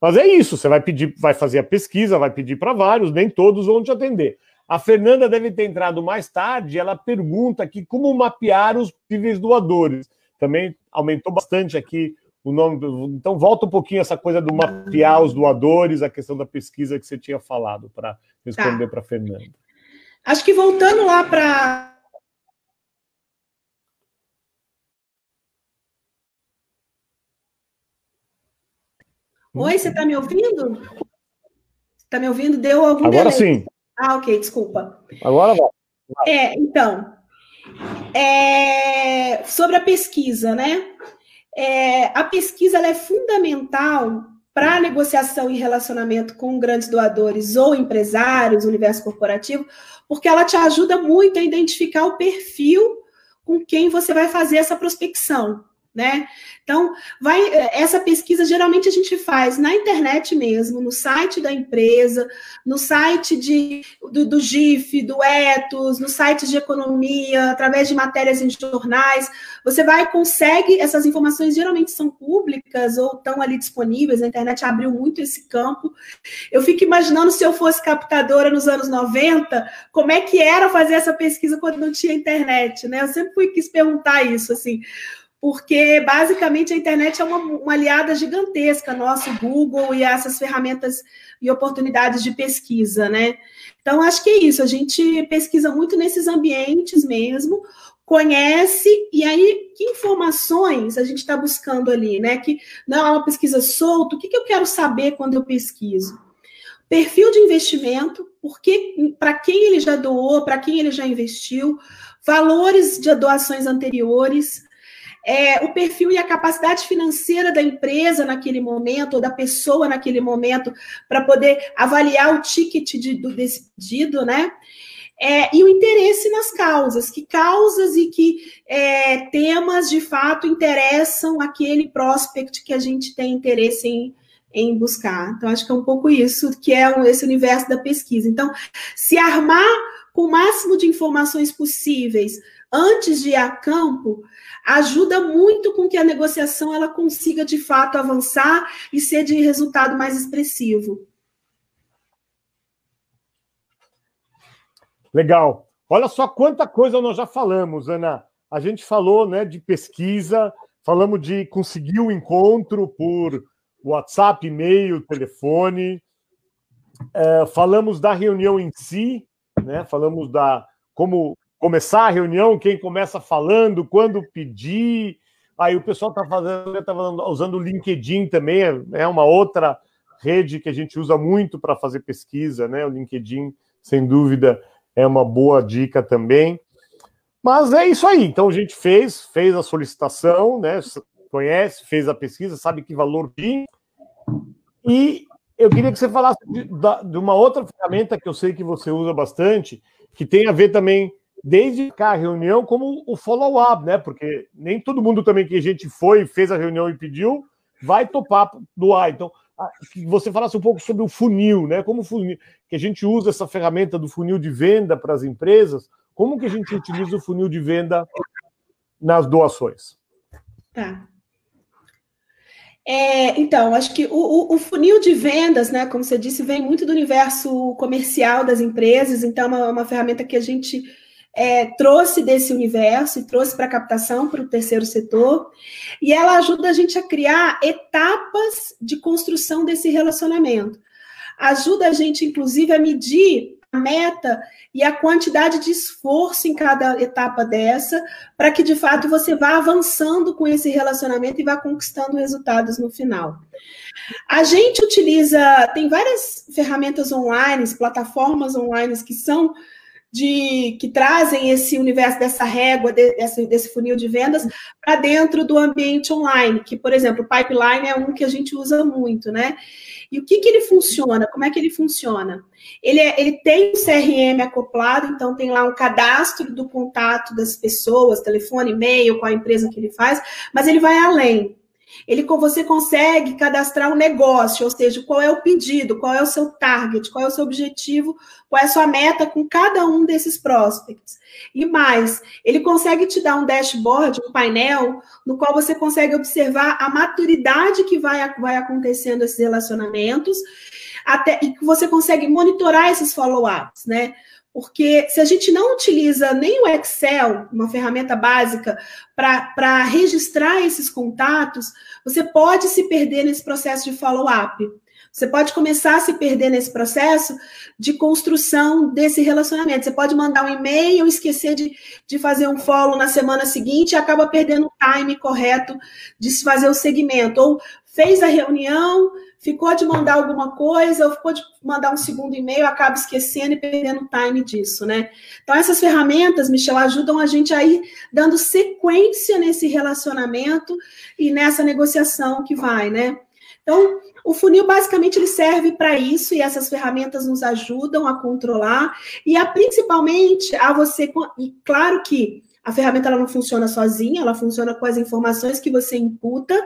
Mas é isso, você vai pedir, vai fazer a pesquisa, vai pedir para vários, nem todos vão te atender. A Fernanda deve ter entrado mais tarde, ela pergunta aqui como mapear os possíveis doadores. Também aumentou bastante aqui o nome. Então, volta um pouquinho essa coisa do mapear os doadores, a questão da pesquisa que você tinha falado, para responder tá. para a Fernanda. Acho que voltando lá para. Oi, você está me ouvindo? Está me ouvindo? Deu algum Agora delay? sim. Ah, ok, desculpa. Agora vai. É, então. É, sobre a pesquisa, né? É, a pesquisa é fundamental para negociação e relacionamento com grandes doadores ou empresários, universo corporativo, porque ela te ajuda muito a identificar o perfil com quem você vai fazer essa prospecção né? Então, vai, essa pesquisa geralmente a gente faz na internet mesmo, no site da empresa, no site de, do, do GIF, do Etos, no site de economia, através de matérias em jornais. Você vai, consegue, essas informações geralmente são públicas ou estão ali disponíveis, a internet abriu muito esse campo. Eu fico imaginando se eu fosse captadora nos anos 90, como é que era fazer essa pesquisa quando não tinha internet, né? Eu sempre fui quis perguntar isso, assim porque basicamente a internet é uma, uma aliada gigantesca nosso Google e essas ferramentas e oportunidades de pesquisa, né? Então acho que é isso, a gente pesquisa muito nesses ambientes mesmo, conhece e aí que informações a gente está buscando ali, né? Que não é uma pesquisa solta, o que, que eu quero saber quando eu pesquiso? Perfil de investimento, porque para quem ele já doou, para quem ele já investiu, valores de doações anteriores, é, o perfil e a capacidade financeira da empresa naquele momento, ou da pessoa naquele momento, para poder avaliar o ticket de, do, desse pedido, né? É, e o interesse nas causas, que causas e que é, temas de fato interessam aquele prospect que a gente tem interesse em, em buscar. Então, acho que é um pouco isso que é esse universo da pesquisa. Então, se armar com o máximo de informações possíveis antes de ir a campo, ajuda muito com que a negociação ela consiga de fato avançar e ser de resultado mais expressivo. Legal. Olha só quanta coisa nós já falamos, Ana. A gente falou né, de pesquisa, falamos de conseguir o um encontro por WhatsApp, e-mail, telefone. É, falamos da reunião em si, né? Falamos da como começar a reunião, quem começa falando, quando pedir. Aí o pessoal está fazendo, tá usando o LinkedIn também, é uma outra rede que a gente usa muito para fazer pesquisa, né? O LinkedIn, sem dúvida, é uma boa dica também. Mas é isso aí. Então a gente fez, fez a solicitação, né? Conhece, fez a pesquisa, sabe que valor tem. E eu queria que você falasse de, de uma outra ferramenta que eu sei que você usa bastante, que tem a ver também desde a reunião como o follow-up, né? Porque nem todo mundo também que a gente foi, fez a reunião e pediu, vai topar doar. Então, que você falasse um pouco sobre o funil, né? Como funil, que a gente usa essa ferramenta do funil de venda para as empresas, como que a gente utiliza o funil de venda nas doações? Tá. É, então, acho que o, o, o, funil de vendas, né, como você disse, vem muito do universo comercial das empresas, então é uma, uma ferramenta que a gente é, trouxe desse universo e trouxe para a captação, para o terceiro setor, e ela ajuda a gente a criar etapas de construção desse relacionamento. Ajuda a gente, inclusive, a medir a meta e a quantidade de esforço em cada etapa dessa, para que de fato você vá avançando com esse relacionamento e vá conquistando resultados no final. A gente utiliza, tem várias ferramentas online, plataformas online que são de que trazem esse universo dessa régua, desse, desse funil de vendas para dentro do ambiente online, que, por exemplo, o pipeline é um que a gente usa muito, né? E o que, que ele funciona? Como é que ele funciona? Ele, é, ele tem um CRM acoplado, então tem lá um cadastro do contato das pessoas, telefone, e-mail, qual a empresa que ele faz, mas ele vai além. Ele, você consegue cadastrar um negócio, ou seja, qual é o pedido, qual é o seu target, qual é o seu objetivo, qual é a sua meta com cada um desses prospects. E mais, ele consegue te dar um dashboard, um painel, no qual você consegue observar a maturidade que vai, vai acontecendo esses relacionamentos, até, e que você consegue monitorar esses follow-ups, né? Porque se a gente não utiliza nem o Excel, uma ferramenta básica, para registrar esses contatos, você pode se perder nesse processo de follow-up. Você pode começar a se perder nesse processo de construção desse relacionamento. Você pode mandar um e-mail, esquecer de, de fazer um follow na semana seguinte e acaba perdendo o time correto de se fazer o segmento. Ou fez a reunião, ficou de mandar alguma coisa, ou ficou de mandar um segundo e-mail, acaba esquecendo e perdendo o time disso, né? Então, essas ferramentas, Michel, ajudam a gente a ir dando sequência nesse relacionamento e nessa negociação que vai, né? Então, o funil basicamente ele serve para isso e essas ferramentas nos ajudam a controlar e a principalmente a você e claro que a ferramenta ela não funciona sozinha, ela funciona com as informações que você imputa,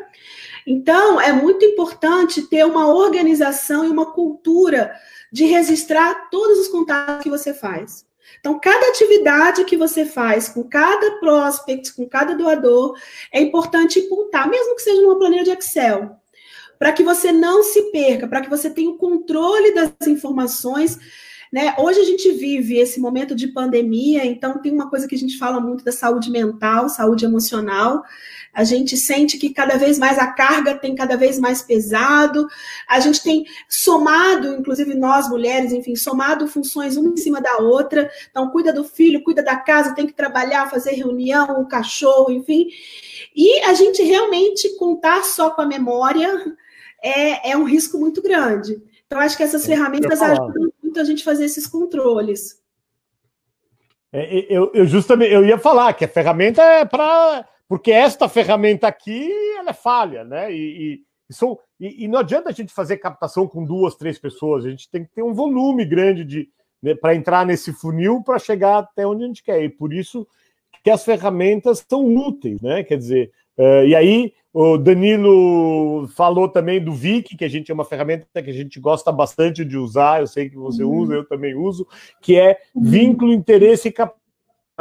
então, é muito importante ter uma organização e uma cultura de registrar todos os contatos que você faz. Então, cada atividade que você faz com cada prospect, com cada doador, é importante imputar, mesmo que seja numa planilha de Excel, para que você não se perca, para que você tenha o controle das informações né? Hoje a gente vive esse momento de pandemia, então tem uma coisa que a gente fala muito da saúde mental, saúde emocional. A gente sente que cada vez mais a carga tem cada vez mais pesado. A gente tem somado, inclusive nós mulheres, enfim, somado funções uma em cima da outra. Então, cuida do filho, cuida da casa, tem que trabalhar, fazer reunião, o cachorro, enfim. E a gente realmente contar só com a memória é, é um risco muito grande. Então, acho que essas ferramentas ajudam muito a gente fazer esses controles. É, eu, eu, justamente eu ia falar que a ferramenta é para. Porque esta ferramenta aqui ela é falha, né? E, e, são, e, e, não adianta a gente fazer captação com duas, três pessoas, a gente tem que ter um volume grande de né, para entrar nesse funil para chegar até onde a gente quer. E por isso que as ferramentas são úteis, né? Quer dizer, uh, e aí o Danilo falou também do Vic, que a gente é uma ferramenta que a gente gosta bastante de usar, eu sei que você uhum. usa, eu também uso, que é uhum. vínculo, interesse e capital,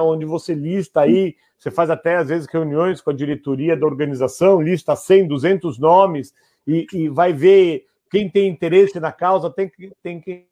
onde você lista aí, você faz até às vezes reuniões com a diretoria da organização, lista 100, 200 nomes e, e vai ver quem tem interesse na causa, tem, tem que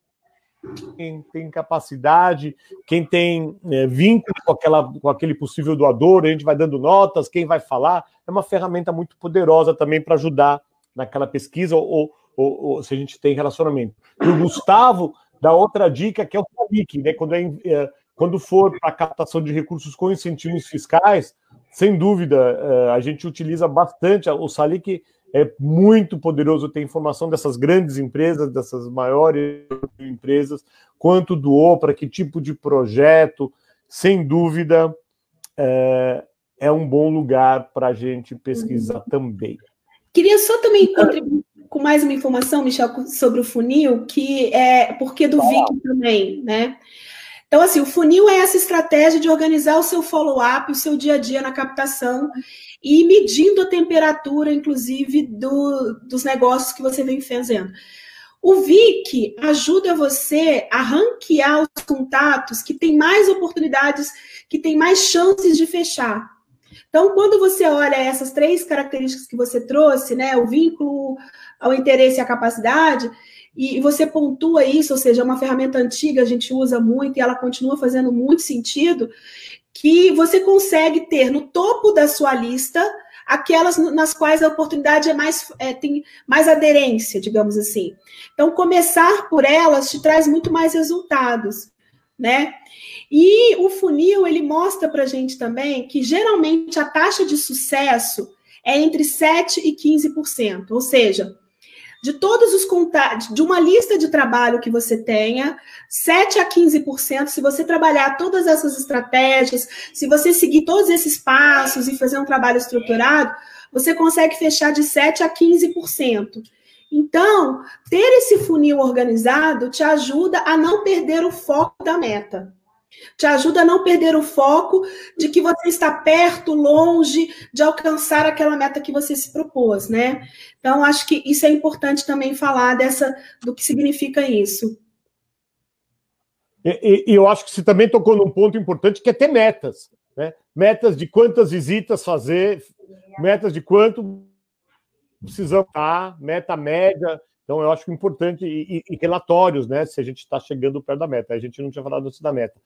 quem tem capacidade, quem tem é, vínculo com, aquela, com aquele possível doador, a gente vai dando notas, quem vai falar, é uma ferramenta muito poderosa também para ajudar naquela pesquisa ou, ou, ou, se a gente tem relacionamento. E o Gustavo dá outra dica que é o SALIC, né? Quando, é, é quando for para captação de recursos com incentivos fiscais, sem dúvida, é, a gente utiliza bastante o SALIC é muito poderoso ter informação dessas grandes empresas, dessas maiores empresas, quanto doou, para que tipo de projeto, sem dúvida, é, é um bom lugar para a gente pesquisar uhum. também. Queria só também contribuir com mais uma informação, Michel, sobre o funil, que é porque do VIC também, né? Então, assim, o funil é essa estratégia de organizar o seu follow-up, o seu dia a dia na captação e medindo a temperatura, inclusive, do, dos negócios que você vem fazendo. O VIC ajuda você a ranquear os contatos que têm mais oportunidades, que têm mais chances de fechar. Então, quando você olha essas três características que você trouxe, né, o vínculo, o interesse e a capacidade, e você pontua isso, ou seja, é uma ferramenta antiga, a gente usa muito e ela continua fazendo muito sentido, que você consegue ter no topo da sua lista aquelas nas quais a oportunidade é mais é, tem mais aderência, digamos assim. Então, começar por elas te traz muito mais resultados, né? E o funil ele mostra para a gente também que geralmente a taxa de sucesso é entre 7 e 15%, ou seja, de todos os contatos, de uma lista de trabalho que você tenha, 7 a 15%, se você trabalhar todas essas estratégias, se você seguir todos esses passos e fazer um trabalho estruturado, você consegue fechar de 7 a 15%. Então, ter esse funil organizado te ajuda a não perder o foco da meta. Te ajuda a não perder o foco de que você está perto, longe de alcançar aquela meta que você se propôs, né? Então, acho que isso é importante também falar dessa do que significa isso. E, e, eu acho que você também tocou num ponto importante que é ter metas, né? Metas de quantas visitas fazer, metas de quanto precisamos estar, meta média. Então, eu acho importante, e, e, relatórios, né? Se a gente está chegando perto da meta. A gente não tinha falado antes da meta.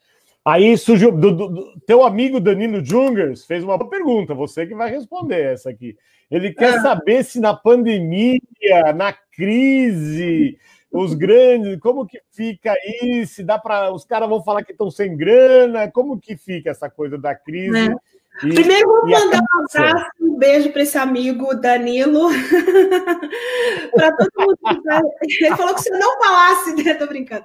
Aí surgiu. Do, do, do, teu amigo Danilo Jungers fez uma pergunta, você que vai responder essa aqui. Ele quer ah. saber se na pandemia, na crise, os grandes, como que fica aí? Se dá para. Os caras vão falar que estão sem grana, como que fica essa coisa da crise? É. E, Primeiro, vou mandar um abraço, um beijo para esse amigo Danilo. para todo mundo. Ele falou que se eu não falasse, né? Tô brincando.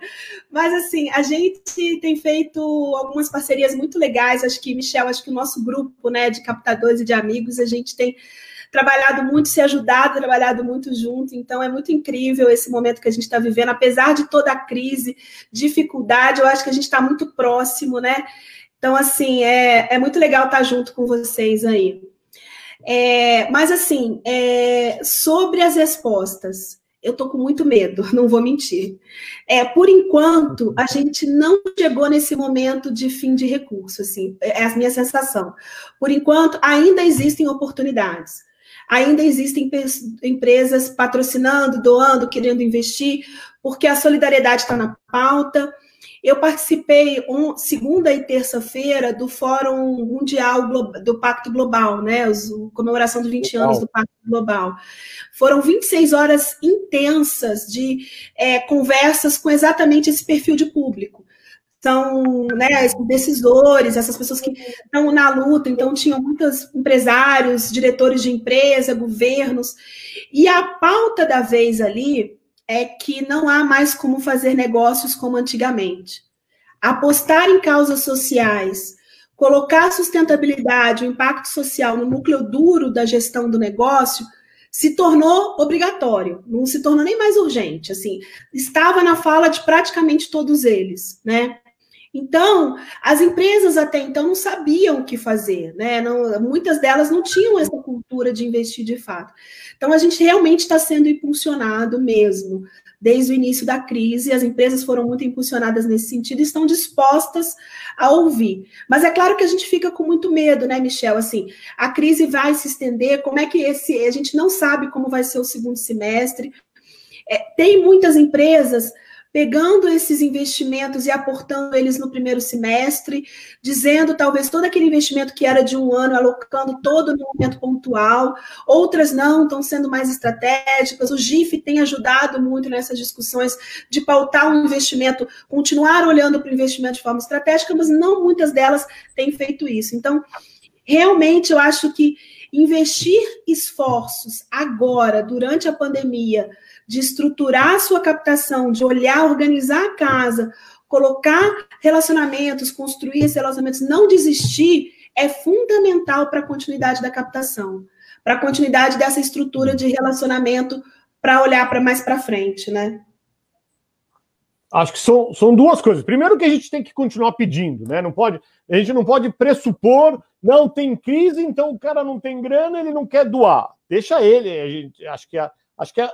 Mas, assim, a gente tem feito algumas parcerias muito legais. Acho que, Michel, acho que o nosso grupo né, de captadores e de amigos, a gente tem trabalhado muito, se ajudado, trabalhado muito junto. Então, é muito incrível esse momento que a gente está vivendo. Apesar de toda a crise, dificuldade, eu acho que a gente está muito próximo, né? Então, assim, é, é muito legal estar junto com vocês aí. É, mas, assim, é, sobre as respostas, eu estou com muito medo, não vou mentir. É, por enquanto, a gente não chegou nesse momento de fim de recurso, assim, é a minha sensação. Por enquanto, ainda existem oportunidades. Ainda existem empresas patrocinando, doando, querendo investir, porque a solidariedade está na pauta. Eu participei um, segunda e terça-feira do Fórum Mundial do Pacto Global, né? comemoração dos 20 anos do Pacto Global. Foram 26 horas intensas de é, conversas com exatamente esse perfil de público são né, decisores, essas pessoas que estão na luta, então tinham muitos empresários, diretores de empresa, governos, e a pauta da vez ali é que não há mais como fazer negócios como antigamente. Apostar em causas sociais, colocar sustentabilidade, o impacto social no núcleo duro da gestão do negócio se tornou obrigatório, não se tornou nem mais urgente, assim, estava na fala de praticamente todos eles, né? Então, as empresas até então não sabiam o que fazer, né? Não, muitas delas não tinham essa cultura de investir de fato. Então, a gente realmente está sendo impulsionado mesmo. Desde o início da crise, as empresas foram muito impulsionadas nesse sentido e estão dispostas a ouvir. Mas é claro que a gente fica com muito medo, né, Michel? Assim, a crise vai se estender, como é que esse. A gente não sabe como vai ser o segundo semestre. É, tem muitas empresas pegando esses investimentos e aportando eles no primeiro semestre, dizendo talvez todo aquele investimento que era de um ano, alocando todo no momento pontual, outras não, estão sendo mais estratégicas. O GIF tem ajudado muito nessas discussões de pautar um investimento, continuar olhando para o investimento de forma estratégica, mas não muitas delas têm feito isso. Então, realmente, eu acho que investir esforços agora, durante a pandemia, de estruturar a sua captação, de olhar, organizar a casa, colocar relacionamentos, construir esses relacionamentos, não desistir, é fundamental para a continuidade da captação, para a continuidade dessa estrutura de relacionamento para olhar para mais para frente, né? Acho que são, são duas coisas. Primeiro que a gente tem que continuar pedindo, né? Não pode, a gente não pode pressupor, não tem crise, então o cara não tem grana, ele não quer doar. Deixa ele. A gente, acho que a, acho que a,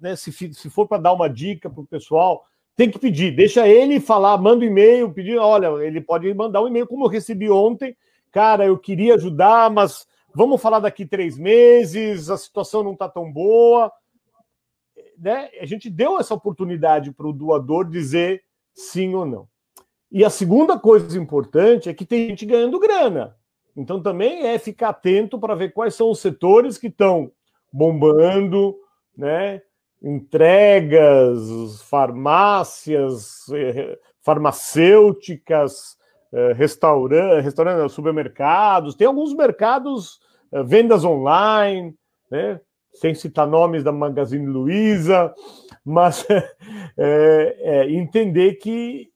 né, se, se for para dar uma dica para o pessoal, tem que pedir. Deixa ele falar, manda um e-mail, pedir. Olha, ele pode mandar um e-mail, como eu recebi ontem. Cara, eu queria ajudar, mas vamos falar daqui três meses, a situação não está tão boa. né, a gente deu essa oportunidade para o doador dizer sim ou não. E a segunda coisa importante é que tem gente ganhando grana. Então também é ficar atento para ver quais são os setores que estão bombando, né? Entregas, farmácias, eh, farmacêuticas, eh, restaurantes, restaurante, supermercados, tem alguns mercados, eh, vendas online, né? sem citar nomes da Magazine Luiza, mas é, é, entender que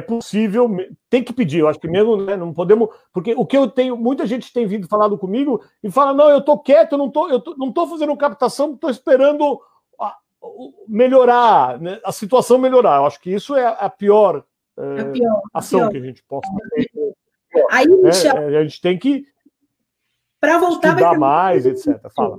possível, tem que pedir, eu acho que mesmo né, não podemos, porque o que eu tenho, muita gente tem vindo falado comigo e fala, não, eu tô quieto, eu não tô, eu tô, não tô fazendo captação, estou esperando a, melhorar, né, a situação melhorar. Eu acho que isso é a pior, é, a pior ação a pior. que a gente possa ter. Aí, Michel, é, a gente tem que para voltar estudar mais, etc. Fala.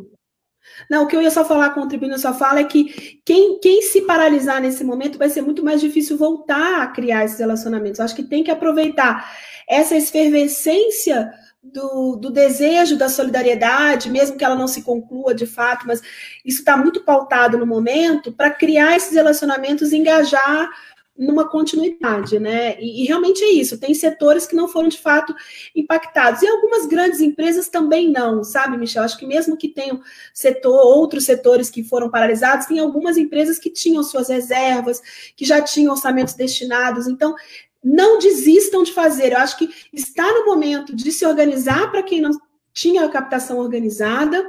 Não, o que eu ia só falar, contribuindo a sua fala, é que quem, quem se paralisar nesse momento vai ser muito mais difícil voltar a criar esses relacionamentos. acho que tem que aproveitar essa efervescência do, do, desejo da solidariedade, mesmo que ela não se conclua de fato, mas isso está muito pautado no momento, para criar esses relacionamentos, engajar numa continuidade, né? E, e, realmente é isso. Tem setores que não foram de fato impactados e algumas grandes empresas também não, sabe, Michel? Acho que mesmo que tenham setor, outros setores que foram paralisados, tem algumas empresas que tinham suas reservas, que já tinham orçamentos destinados. Então, não desistam de fazer. Eu acho que está no momento de se organizar para quem não tinha a captação organizada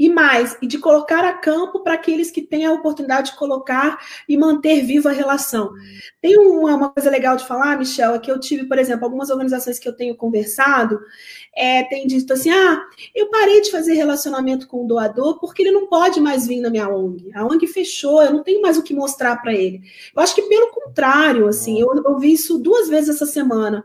e mais, e de colocar a campo para aqueles que têm a oportunidade de colocar e manter viva a relação. Tem uma, uma, coisa legal de falar, Michel, é que eu tive, por exemplo, algumas organizações que eu tenho conversado, é, têm dito assim: ah, eu parei de fazer relacionamento com o doador porque ele não pode mais vir na minha ONG. A ONG fechou, eu não tenho mais o que mostrar para ele. Eu acho que pelo contrário, assim, eu, eu vi isso duas vezes essa semana.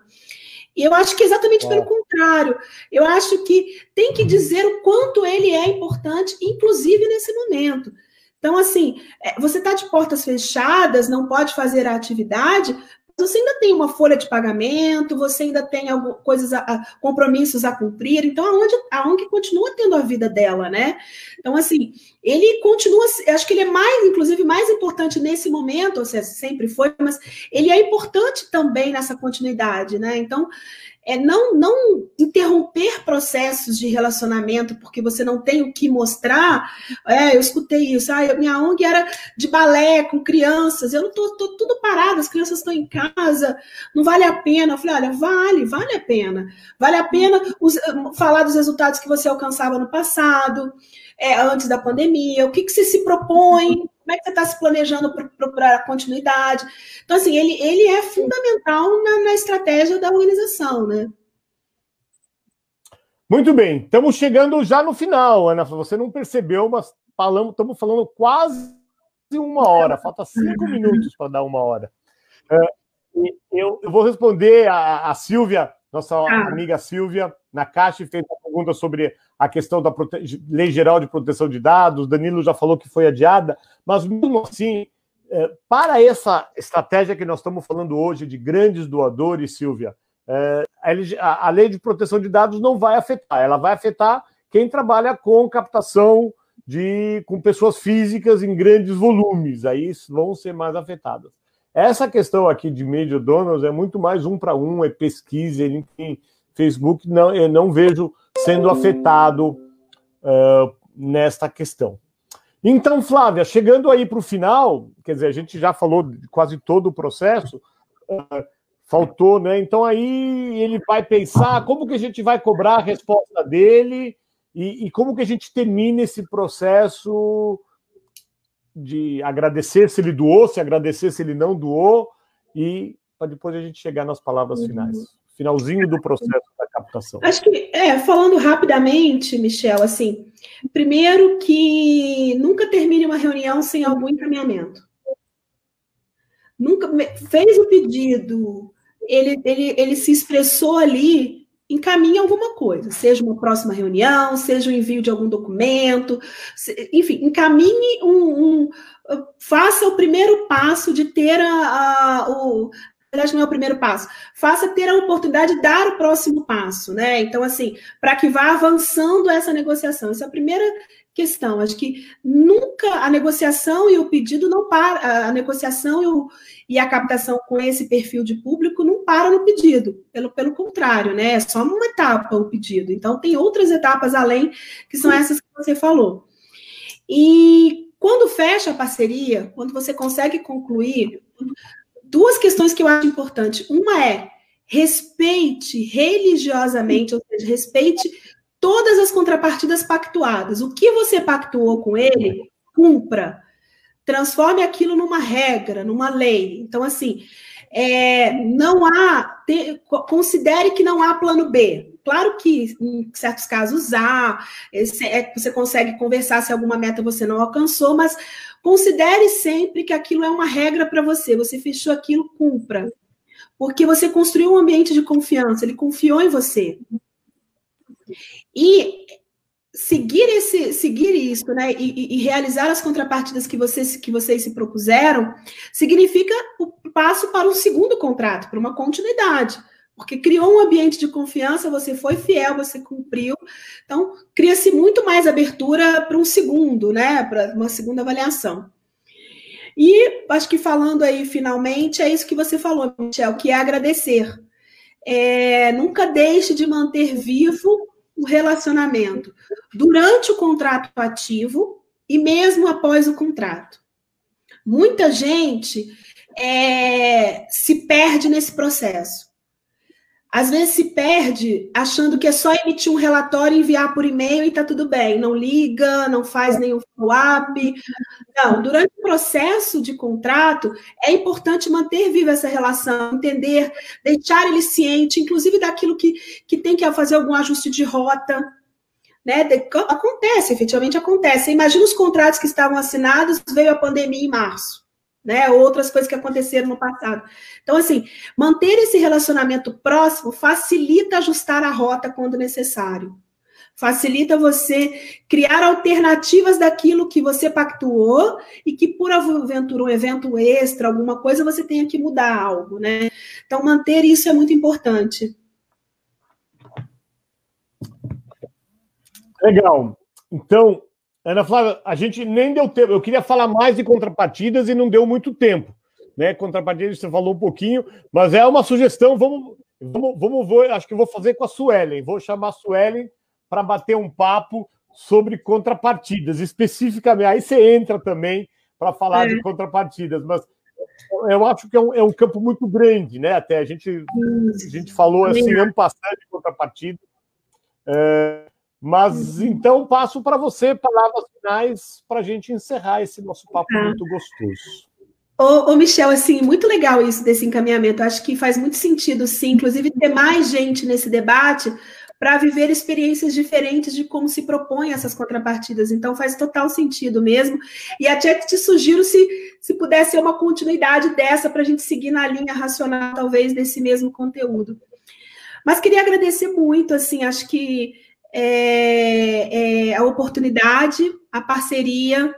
E eu acho que é exatamente pelo contrário. Eu acho que tem que dizer o quanto ele é importante, inclusive nesse momento. Então, assim, é, você está de portas fechadas, não pode fazer a atividade, você ainda tem uma folha de pagamento, você ainda tem coisas, a, a, compromissos a cumprir, então a ONG, a ONG continua tendo a vida dela, né? Então, assim, ele continua, acho que ele é mais, inclusive, mais importante nesse momento, ou seja, sempre foi, mas ele é importante também nessa continuidade, né? Então, é não, não interromper processos de relacionamento porque você não tem o que mostrar. É, eu escutei isso. Ah, minha ONG era de balé com crianças. Eu não tô, tô tudo parado, as crianças estão em casa, não vale a pena. Eu falei, olha, vale, vale a pena. Vale a pena os, falar dos resultados que você alcançava no passado, é, antes da pandemia, o que, que você se propõe, como é que você está se planejando para a continuidade? Então, assim, ele, ele é fundamental na, na estratégia da organização, né? Muito bem, estamos chegando já no final, Ana. Você não percebeu, mas falamos, estamos falando quase uma hora, falta cinco minutos para dar uma hora. Uh, eu, eu, vou responder a, a Silvia, nossa ah. amiga Silvia, na caixa, fez uma pergunta sobre a questão da Lei Geral de Proteção de Dados, Danilo já falou que foi adiada, mas mesmo assim, é, para essa estratégia que nós estamos falando hoje de grandes doadores, Silvia, é, a Lei de Proteção de Dados não vai afetar, ela vai afetar quem trabalha com captação de com pessoas físicas em grandes volumes, aí vão ser mais afetadas. Essa questão aqui de media donors é muito mais um para um, é pesquisa, enfim, Facebook não, eu não vejo sendo afetado uh, nesta questão. Então, Flávia, chegando aí para o final, quer dizer, a gente já falou de quase todo o processo, uh, faltou, né? Então aí ele vai pensar como que a gente vai cobrar a resposta dele e, e como que a gente termina esse processo de agradecer se ele doou, se agradecer se ele não doou e para depois a gente chegar nas palavras finais finalzinho do processo da captação? Acho que, é, falando rapidamente, Michel, assim, primeiro que nunca termine uma reunião sem algum encaminhamento. Nunca fez o pedido, ele, ele, ele se expressou ali, encaminhe alguma coisa, seja uma próxima reunião, seja o um envio de algum documento, enfim, encaminhe um, um, faça o primeiro passo de ter a, a, o, verdade não é o primeiro passo. Faça ter a oportunidade de dar o próximo passo, né? Então, assim, para que vá avançando essa negociação. Essa é a primeira questão. Acho que nunca a negociação e o pedido não para, a negociação e, o, e a captação com esse perfil de público não para no pedido. Pelo, pelo contrário, né? É só uma etapa o pedido. Então, tem outras etapas além, que são essas que você falou. E quando fecha a parceria, quando você consegue concluir, duas questões que eu acho importante. Uma é respeite religiosamente, ou seja, respeite todas as contrapartidas pactuadas. O que você pactuou com ele, cumpra. Transforme aquilo numa regra, numa lei. Então, assim, é, não há. Te, considere que não há plano B. Claro que em certos casos há, é, você consegue conversar se alguma meta você não alcançou, mas considere sempre que aquilo é uma regra para você. Você fechou aquilo, cumpra. Porque você construiu um ambiente de confiança, ele confiou em você. E seguir esse, seguir isso, né, e, e, realizar as contrapartidas que vocês, que vocês se propuseram, significa o passo para um segundo contrato, para uma continuidade, porque criou um ambiente de confiança, você foi fiel, você cumpriu, então cria-se muito mais abertura para um segundo, né, para uma segunda avaliação. E acho que falando aí finalmente, é isso que você falou, Michel, que é agradecer. É, nunca deixe de manter vivo o relacionamento durante o contrato ativo e mesmo após o contrato. Muita gente é, se perde nesse processo. Às vezes se perde achando que é só emitir um relatório e enviar por e-mail e está tudo bem. Não liga, não faz nenhum follow-up. Não, durante o processo de contrato, é importante manter viva essa relação, entender, deixar ele ciente, inclusive daquilo que, que tem que fazer algum ajuste de rota. Né? Acontece, efetivamente acontece. Imagina os contratos que estavam assinados, veio a pandemia em março né? Outras coisas que aconteceram no passado. Então, assim, manter esse relacionamento próximo facilita ajustar a rota quando necessário. Facilita você criar alternativas daquilo que você pactuou e que, por aventura, um evento extra, alguma coisa, você tenha que mudar algo, né? Então, manter isso é muito importante. Legal. Então, Ana Flávia, a gente nem deu tempo. Eu queria falar mais de contrapartidas e não deu muito tempo. Né? Contrapartidas você falou um pouquinho, mas é uma sugestão. Vamos, vamos, vamos vou, acho que vou fazer com a Suelen. Vou chamar a Suelen para bater um papo sobre contrapartidas, especificamente. Aí você entra também para falar é. de contrapartidas, mas eu acho que é um, é um, campo muito grande, né? Até a gente, a gente falou assim, ano passado de contrapartida. É, mas uhum. então passo para você palavras finais para a gente encerrar esse nosso papo tá. muito gostoso. Ô, ô, Michel, assim, muito legal isso desse encaminhamento. Acho que faz muito sentido, sim, inclusive ter mais gente nesse debate para viver experiências diferentes de como se propõem essas contrapartidas. Então, faz total sentido mesmo. E até te sugiro se, se pudesse ser uma continuidade dessa para a gente seguir na linha racional, talvez, desse mesmo conteúdo. Mas queria agradecer muito, assim, acho que é, é, a oportunidade, a parceria.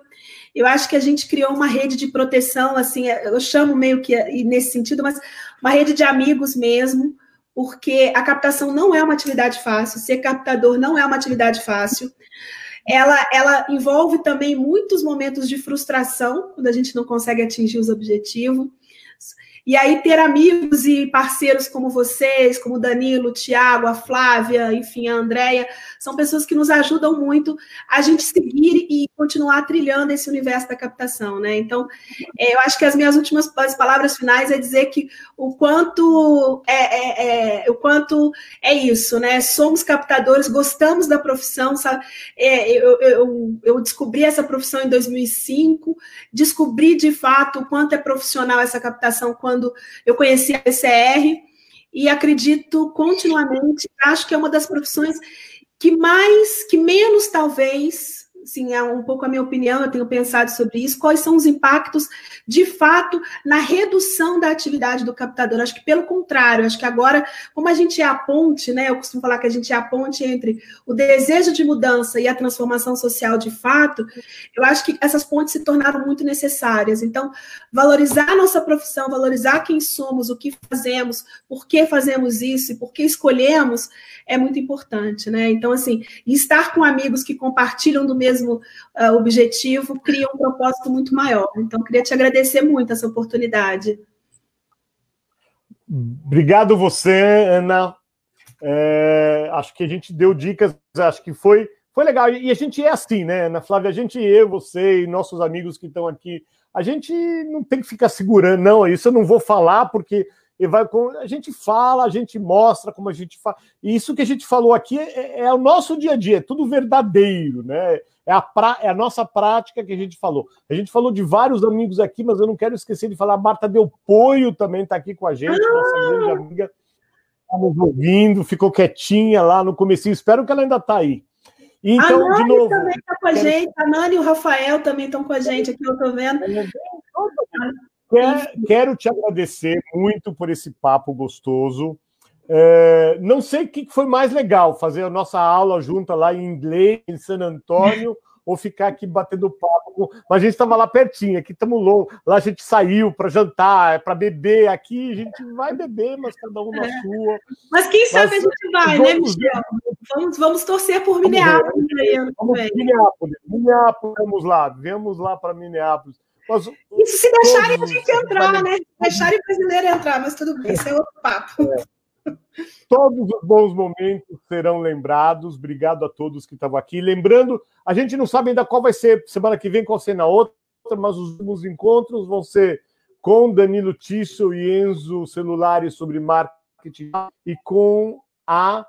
Eu acho que a gente criou uma rede de proteção, assim, eu chamo meio que nesse sentido, mas uma rede de amigos mesmo, porque a captação não é uma atividade fácil, ser captador não é uma atividade fácil. Ela, ela envolve também muitos momentos de frustração, quando a gente não consegue atingir os objetivos. E aí ter amigos e parceiros como vocês, como Danilo, Tiago, a Flávia, enfim, a Andréia, são pessoas que nos ajudam muito a gente seguir e continuar trilhando esse universo da captação, né? Então, é, eu acho que as minhas últimas as palavras finais é dizer que o quanto é, é, é, o quanto é isso, né? Somos captadores, gostamos da profissão, sabe? É, eu, eu, eu descobri essa profissão em 2005, descobri de fato o quanto é profissional essa captação quando quando eu conheci a PCR e acredito continuamente, acho que é uma das profissões que mais, que menos talvez assim, é um pouco a minha opinião, eu tenho pensado sobre isso, quais são os impactos, de fato, na redução da atividade do captador. Acho que, pelo contrário, acho que agora, como a gente é a ponte, né, eu costumo falar que a gente é a ponte entre o desejo de mudança e a transformação social de fato, eu acho que essas pontes se tornaram muito necessárias. Então, valorizar a nossa profissão, valorizar quem somos, o que fazemos, por que fazemos isso e por que escolhemos, é muito importante, né? Então, assim, estar com amigos que compartilham do mesmo uh, objetivo cria um propósito muito maior. Então, queria te agradecer muito essa oportunidade. Obrigado você, Ana. É, acho que a gente deu dicas, acho que foi, foi legal. E a gente é assim, né, Ana Flávia? A gente, eu, você e nossos amigos que estão aqui, a gente não tem que ficar segurando, não, isso eu não vou falar porque vai a gente fala, a gente mostra como a gente faz. E isso que a gente falou aqui é, é, o nosso dia a dia, é tudo verdadeiro, né? É a, pra, é a nossa prática que a gente falou. A gente falou de vários amigos aqui, mas eu não quero esquecer de falar. A Marta Del Poio também está aqui com a gente, ah! nossa grande amiga. Está nos ouvindo, ficou quietinha lá no começo. Espero que ela ainda está aí. Então, a Nani de novo, também está com a quero... gente. A Nani e o Rafael também estão com a gente aqui, eu estou vendo. Quer, quero te agradecer muito por esse papo gostoso. É, não sei o que foi mais legal, fazer a nossa aula junta lá em inglês, em San Antônio, ou ficar aqui batendo papo. Mas a gente estava lá pertinho, aqui estamos longe. Lá a gente saiu para jantar, para beber. Aqui a gente vai beber, mas cada um na é. sua. Mas quem sabe mas, a gente vai, né, Michel? Vamos, vamos torcer por Minneapolis. Vamos, vamos Minneapolis. Minneapolis, vamos lá, vamos lá para Minneapolis. Mas, isso se deixarem a gente entrar, né? Se deixarem o brasileiro entrar, mas tudo bem, isso é outro papo. É. Todos os bons momentos serão lembrados. Obrigado a todos que estavam aqui. Lembrando, a gente não sabe ainda qual vai ser semana que vem, qual ser na outra, mas os últimos encontros vão ser com Danilo Tisso e Enzo Celulares sobre marketing e com a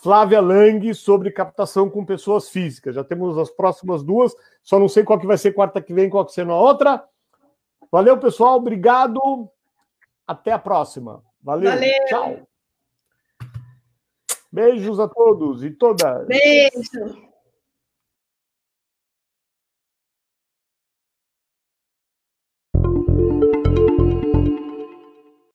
Flávia Lang sobre captação com pessoas físicas. Já temos as próximas duas, só não sei qual que vai ser quarta que vem, qual que vai ser na outra. Valeu, pessoal, obrigado. Até a próxima. Valeu. Valeu. Tchau. Beijos a todos e todas. Beijo.